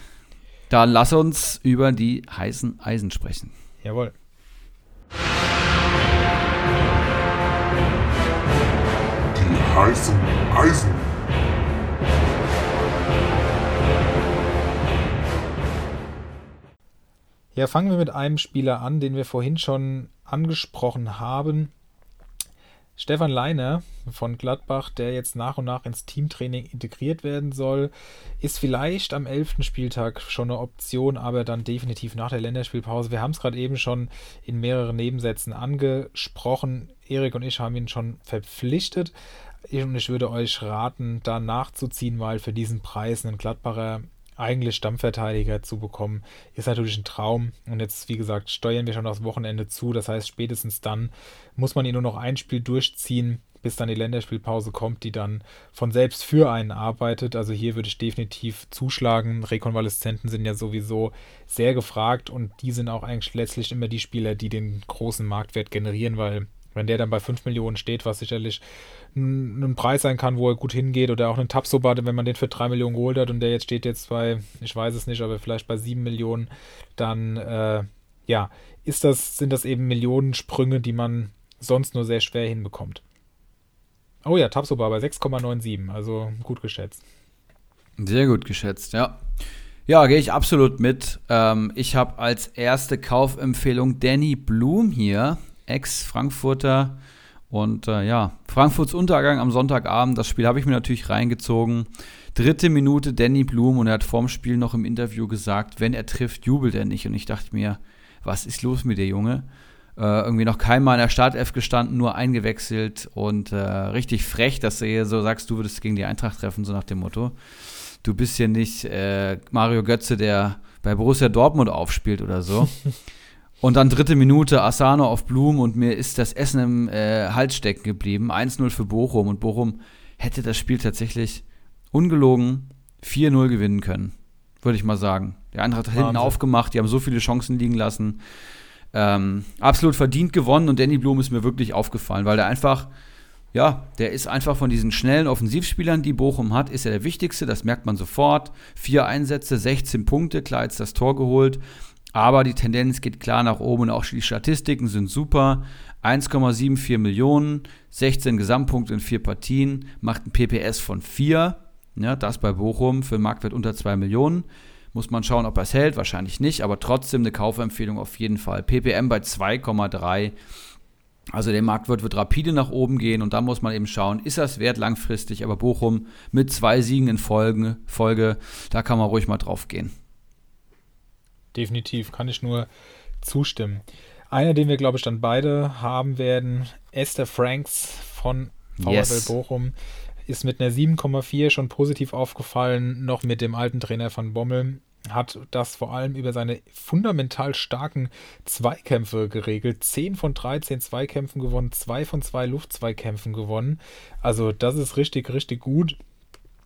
Dann lass uns über die heißen Eisen sprechen. Jawohl. Die heißen Eisen. Ja, fangen wir mit einem Spieler an, den wir vorhin schon angesprochen haben. Stefan Leiner von Gladbach, der jetzt nach und nach ins Teamtraining integriert werden soll, ist vielleicht am 11. Spieltag schon eine Option, aber dann definitiv nach der Länderspielpause. Wir haben es gerade eben schon in mehreren Nebensätzen angesprochen. Erik und ich haben ihn schon verpflichtet. Und ich würde euch raten, da nachzuziehen, weil für diesen Preis ein Gladbacher eigentlich Stammverteidiger zu bekommen, ist natürlich ein Traum. Und jetzt, wie gesagt, steuern wir schon das Wochenende zu. Das heißt, spätestens dann muss man ihn nur noch ein Spiel durchziehen, bis dann die Länderspielpause kommt, die dann von selbst für einen arbeitet. Also hier würde ich definitiv zuschlagen. Rekonvaleszenten sind ja sowieso sehr gefragt und die sind auch eigentlich letztlich immer die Spieler, die den großen Marktwert generieren, weil wenn der dann bei 5 Millionen steht, was sicherlich ein Preis sein kann, wo er gut hingeht, oder auch einen Tapsoba, wenn man den für 3 Millionen geholt hat und der jetzt steht jetzt bei, ich weiß es nicht, aber vielleicht bei 7 Millionen, dann äh, ja, ist das, sind das eben Millionensprünge, die man sonst nur sehr schwer hinbekommt. Oh ja, Tapsoba bei 6,97, also gut geschätzt. Sehr gut geschätzt, ja. Ja, gehe ich absolut mit. Ähm, ich habe als erste Kaufempfehlung Danny Blum hier, Ex-Frankfurter und äh, ja, Frankfurts Untergang am Sonntagabend, das Spiel habe ich mir natürlich reingezogen. Dritte Minute Danny Blum und er hat vorm Spiel noch im Interview gesagt, wenn er trifft, jubelt er nicht. Und ich dachte mir, was ist los mit der Junge? Äh, irgendwie noch keinmal in der Startelf gestanden, nur eingewechselt und äh, richtig frech, dass du hier so sagst, du würdest gegen die Eintracht treffen, so nach dem Motto. Du bist hier nicht äh, Mario Götze, der bei Borussia Dortmund aufspielt oder so. [laughs] Und dann dritte Minute Asano auf Blum und mir ist das Essen im äh, Hals stecken geblieben. 1-0 für Bochum und Bochum hätte das Spiel tatsächlich ungelogen 4-0 gewinnen können, würde ich mal sagen. Der Eintracht hat hinten aufgemacht, die haben so viele Chancen liegen lassen. Ähm, absolut verdient gewonnen und Danny Blum ist mir wirklich aufgefallen, weil der einfach, ja, der ist einfach von diesen schnellen Offensivspielern, die Bochum hat, ist er der wichtigste, das merkt man sofort. Vier Einsätze, 16 Punkte, klar jetzt das Tor geholt. Aber die Tendenz geht klar nach oben und auch die Statistiken sind super. 1,74 Millionen, 16 Gesamtpunkte in vier Partien, macht ein PPS von 4. Ja, das bei Bochum für einen Marktwert unter 2 Millionen. Muss man schauen, ob er es hält, wahrscheinlich nicht, aber trotzdem eine Kaufempfehlung auf jeden Fall. PPM bei 2,3. Also der Marktwert wird rapide nach oben gehen und da muss man eben schauen, ist das wert langfristig, aber Bochum mit zwei Siegen in Folge, Folge da kann man ruhig mal drauf gehen definitiv, kann ich nur zustimmen. Einer, den wir, glaube ich, dann beide haben werden, Esther Franks von VfL yes. Bochum, ist mit einer 7,4 schon positiv aufgefallen, noch mit dem alten Trainer von Bommel. Hat das vor allem über seine fundamental starken Zweikämpfe geregelt. 10 von 13 Zweikämpfen gewonnen, 2 von 2 Luftzweikämpfen gewonnen. Also, das ist richtig, richtig gut.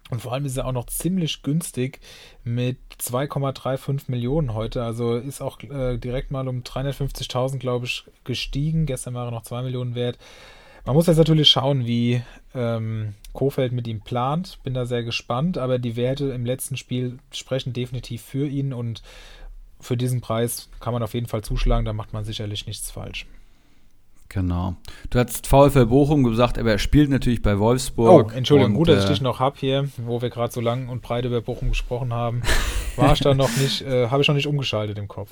Und vor allem ist er auch noch ziemlich günstig mit 2,35 Millionen heute. Also ist auch äh, direkt mal um 350.000, glaube ich, gestiegen. Gestern war er noch 2 Millionen wert. Man muss jetzt natürlich schauen, wie ähm, Kofeld mit ihm plant. Bin da sehr gespannt, aber die Werte im letzten Spiel sprechen definitiv für ihn und für diesen Preis kann man auf jeden Fall zuschlagen. Da macht man sicherlich nichts falsch. Genau. Du hast VfL Bochum gesagt, aber er spielt natürlich bei Wolfsburg. Oh, Entschuldigung, und, gut, dass ich äh, dich noch habe hier, wo wir gerade so lang und breit über Bochum gesprochen haben. War ich da noch nicht, äh, habe ich noch nicht umgeschaltet im Kopf.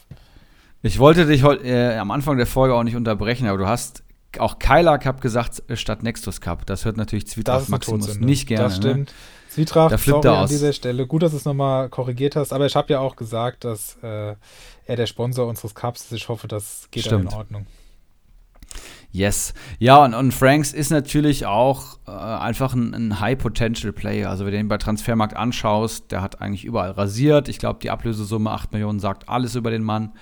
Ich wollte dich heute äh, am Anfang der Folge auch nicht unterbrechen, aber du hast auch Keiler Cup gesagt äh, statt Nextus Cup. Das hört natürlich Zwietracht Maximus nicht gerne. Das ne? stimmt. Ne? Zwietracht, sorry an dieser Stelle. Gut, dass du es nochmal korrigiert hast, aber ich habe ja auch gesagt, dass äh, er der Sponsor unseres Cups ist. Ich hoffe, das geht in Ordnung. Yes. Ja, und, und Franks ist natürlich auch äh, einfach ein, ein High-Potential-Player. Also, wenn du den bei Transfermarkt anschaust, der hat eigentlich überall rasiert. Ich glaube, die Ablösesumme 8 Millionen sagt alles über den Mann.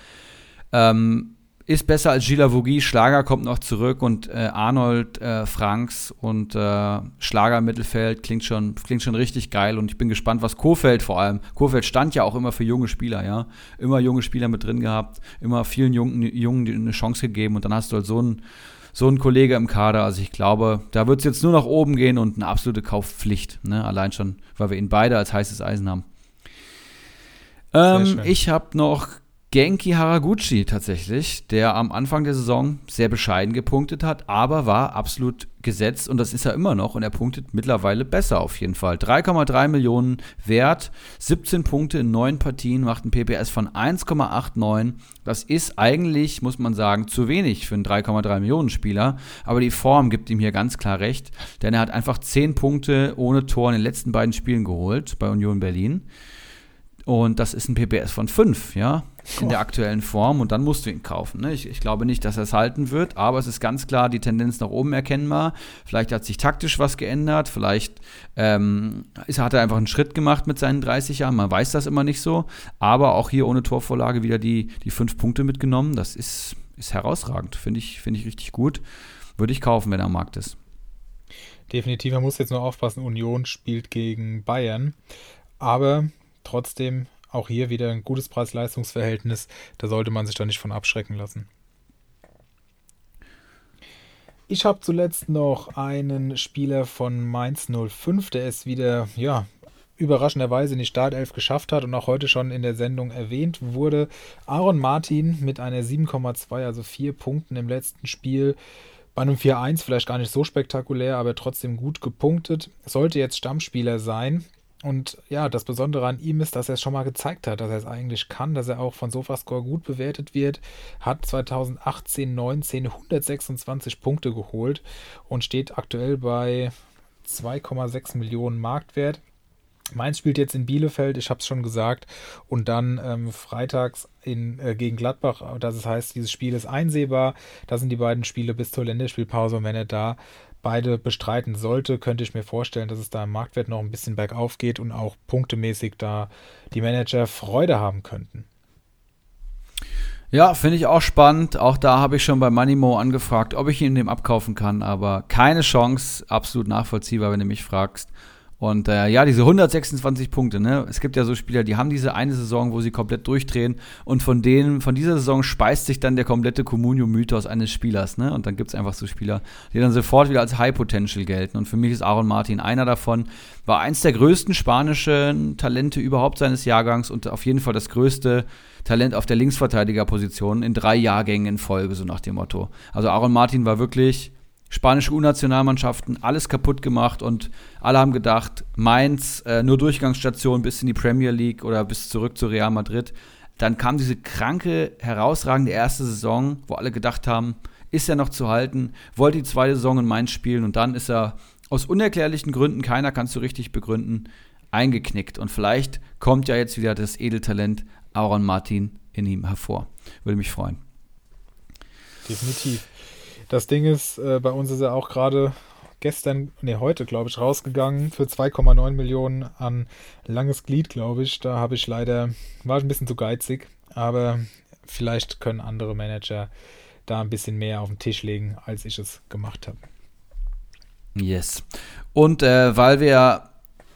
Ähm, ist besser als Gila Vogie. Schlager kommt noch zurück und äh, Arnold äh, Franks und äh, Schlager im Mittelfeld klingt schon, klingt schon richtig geil und ich bin gespannt, was Kofeld vor allem. Kofeld stand ja auch immer für junge Spieler, ja. Immer junge Spieler mit drin gehabt, immer vielen Jungen, Jungen eine Chance gegeben und dann hast du halt so einen so ein Kollege im Kader. Also ich glaube, da wird es jetzt nur nach oben gehen und eine absolute Kaufpflicht. Ne? Allein schon, weil wir ihn beide als heißes Eisen haben. Ähm, ich habe noch Genki Haraguchi tatsächlich, der am Anfang der Saison sehr bescheiden gepunktet hat, aber war absolut gesetzt und das ist er immer noch und er punktet mittlerweile besser auf jeden Fall. 3,3 Millionen wert, 17 Punkte in 9 Partien, macht ein PPS von 1,89. Das ist eigentlich, muss man sagen, zu wenig für einen 3,3 Millionen Spieler, aber die Form gibt ihm hier ganz klar recht, denn er hat einfach 10 Punkte ohne Tor in den letzten beiden Spielen geholt bei Union Berlin. Und das ist ein PPS von 5, ja, in der aktuellen Form. Und dann musst du ihn kaufen. Ne? Ich, ich, glaube nicht, dass er es halten wird, aber es ist ganz klar die Tendenz nach oben erkennbar. Vielleicht hat sich taktisch was geändert. Vielleicht ähm, ist, hat er einfach einen Schritt gemacht mit seinen 30 Jahren. Man weiß das immer nicht so. Aber auch hier ohne Torvorlage wieder die, die fünf Punkte mitgenommen. Das ist, ist herausragend. Finde ich, find ich richtig gut. Würde ich kaufen, wenn er am Markt ist. Definitiv, man muss jetzt nur aufpassen, Union spielt gegen Bayern. Aber trotzdem auch hier wieder ein gutes Preis-Leistungs-Verhältnis. Da sollte man sich da nicht von abschrecken lassen. Ich habe zuletzt noch einen Spieler von Mainz 05, der es wieder, ja, überraschenderweise in die Startelf geschafft hat und auch heute schon in der Sendung erwähnt wurde. Aaron Martin mit einer 7,2, also 4 Punkten im letzten Spiel. Bei einem 4-1 vielleicht gar nicht so spektakulär, aber trotzdem gut gepunktet. Sollte jetzt Stammspieler sein. Und ja, das Besondere an ihm ist, dass er es schon mal gezeigt hat, dass er es eigentlich kann, dass er auch von Sofascore gut bewertet wird, hat 2018, 19 126 Punkte geholt und steht aktuell bei 2,6 Millionen Marktwert. Mainz spielt jetzt in Bielefeld, ich habe es schon gesagt, und dann ähm, freitags in, äh, gegen Gladbach. Das heißt, dieses Spiel ist einsehbar. Das sind die beiden Spiele bis zur Länderspielpause. Und wenn er da beide bestreiten sollte, könnte ich mir vorstellen, dass es da im Marktwert noch ein bisschen bergauf geht und auch punktemäßig da die Manager Freude haben könnten. Ja, finde ich auch spannend. Auch da habe ich schon bei Moneymo angefragt, ob ich ihn dem abkaufen kann, aber keine Chance. Absolut nachvollziehbar, wenn du mich fragst. Und äh, ja, diese 126 Punkte, ne? Es gibt ja so Spieler, die haben diese eine Saison, wo sie komplett durchdrehen und von denen, von dieser Saison speist sich dann der komplette Communio-Mythos eines Spielers, ne? Und dann gibt es einfach so Spieler, die dann sofort wieder als High Potential gelten. Und für mich ist Aaron Martin einer davon. War eins der größten spanischen Talente überhaupt seines Jahrgangs und auf jeden Fall das größte Talent auf der Linksverteidigerposition in drei Jahrgängen in Folge, so nach dem Motto. Also Aaron Martin war wirklich spanische U-Nationalmannschaften, alles kaputt gemacht und alle haben gedacht, Mainz äh, nur Durchgangsstation bis in die Premier League oder bis zurück zu Real Madrid. Dann kam diese kranke, herausragende erste Saison, wo alle gedacht haben, ist er noch zu halten, wollte die zweite Saison in Mainz spielen und dann ist er aus unerklärlichen Gründen, keiner kann es so richtig begründen, eingeknickt. Und vielleicht kommt ja jetzt wieder das Edeltalent Aaron Martin in ihm hervor. Würde mich freuen. Definitiv. Das Ding ist, äh, bei uns ist er auch gerade gestern, nee, heute, glaube ich, rausgegangen für 2,9 Millionen an langes Glied, glaube ich. Da habe ich leider, war ein bisschen zu geizig, aber vielleicht können andere Manager da ein bisschen mehr auf den Tisch legen, als ich es gemacht habe. Yes. Und äh, weil wir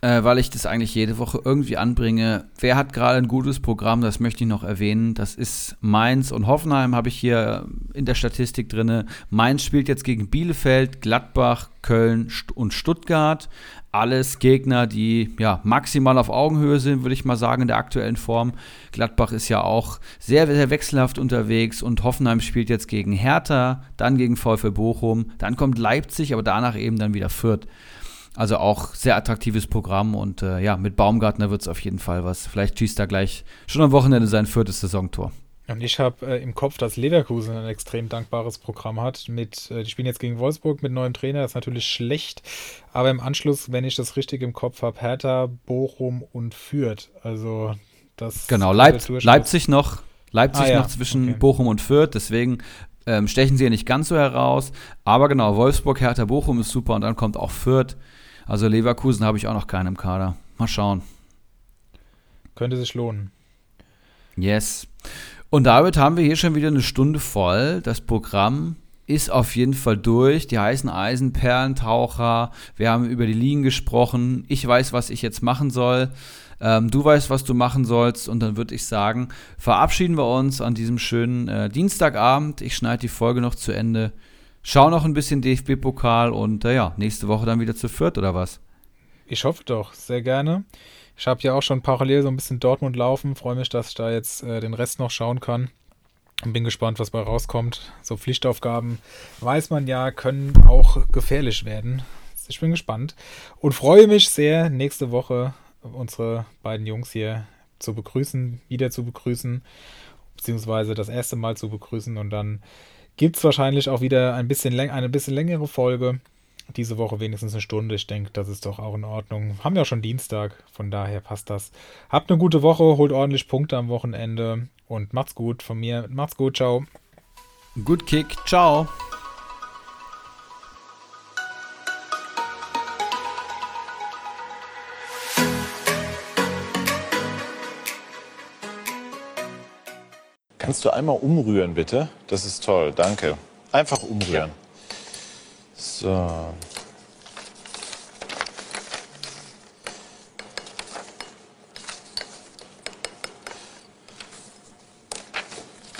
äh, weil ich das eigentlich jede Woche irgendwie anbringe. Wer hat gerade ein gutes Programm? Das möchte ich noch erwähnen. Das ist Mainz und Hoffenheim habe ich hier in der Statistik drin. Mainz spielt jetzt gegen Bielefeld, Gladbach, Köln und Stuttgart. Alles Gegner, die ja maximal auf Augenhöhe sind, würde ich mal sagen, in der aktuellen Form. Gladbach ist ja auch sehr, sehr wechselhaft unterwegs und Hoffenheim spielt jetzt gegen Hertha, dann gegen VfL Bochum, dann kommt Leipzig, aber danach eben dann wieder Fürth. Also auch sehr attraktives Programm und äh, ja, mit Baumgartner wird es auf jeden Fall was. Vielleicht schießt er gleich schon am Wochenende sein viertes Saisontor. Und ich habe äh, im Kopf, dass Leverkusen ein extrem dankbares Programm hat. Mit, äh, die spielen jetzt gegen Wolfsburg mit neuem Trainer, das ist natürlich schlecht. Aber im Anschluss, wenn ich das richtig im Kopf habe, Hertha, Bochum und Fürth. Also das. Genau, Leip Leipzig noch. Leipzig ah, ja. noch zwischen okay. Bochum und Fürth. Deswegen ähm, stechen sie ja nicht ganz so heraus. Aber genau, Wolfsburg, Hertha, Bochum ist super und dann kommt auch Fürth. Also Leverkusen habe ich auch noch keinen im Kader. Mal schauen. Könnte sich lohnen. Yes. Und damit haben wir hier schon wieder eine Stunde voll. Das Programm ist auf jeden Fall durch. Die heißen Eisen, Perlentaucher. Wir haben über die Ligen gesprochen. Ich weiß, was ich jetzt machen soll. Ähm, du weißt, was du machen sollst. Und dann würde ich sagen, verabschieden wir uns an diesem schönen äh, Dienstagabend. Ich schneide die Folge noch zu Ende. Schau noch ein bisschen DFB-Pokal und äh, ja, nächste Woche dann wieder zu Fürth oder was? Ich hoffe doch, sehr gerne. Ich habe ja auch schon parallel so ein bisschen Dortmund laufen. Freue mich, dass ich da jetzt äh, den Rest noch schauen kann. Und bin gespannt, was bei rauskommt. So Pflichtaufgaben, weiß man ja, können auch gefährlich werden. Ich bin gespannt und freue mich sehr, nächste Woche unsere beiden Jungs hier zu begrüßen, wieder zu begrüßen, beziehungsweise das erste Mal zu begrüßen. Und dann gibt es wahrscheinlich auch wieder ein bisschen eine bisschen längere Folge. Diese Woche wenigstens eine Stunde. Ich denke, das ist doch auch in Ordnung. Haben ja auch schon Dienstag, von daher passt das. Habt eine gute Woche, holt ordentlich Punkte am Wochenende und macht's gut von mir. Macht's gut, ciao. Good Kick, ciao. Kannst du einmal umrühren, bitte? Das ist toll, danke. Einfach umrühren. So.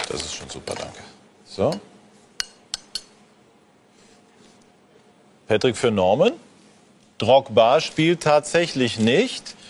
Das ist schon super, danke. So. Patrick für Norman. Drogba spielt tatsächlich nicht.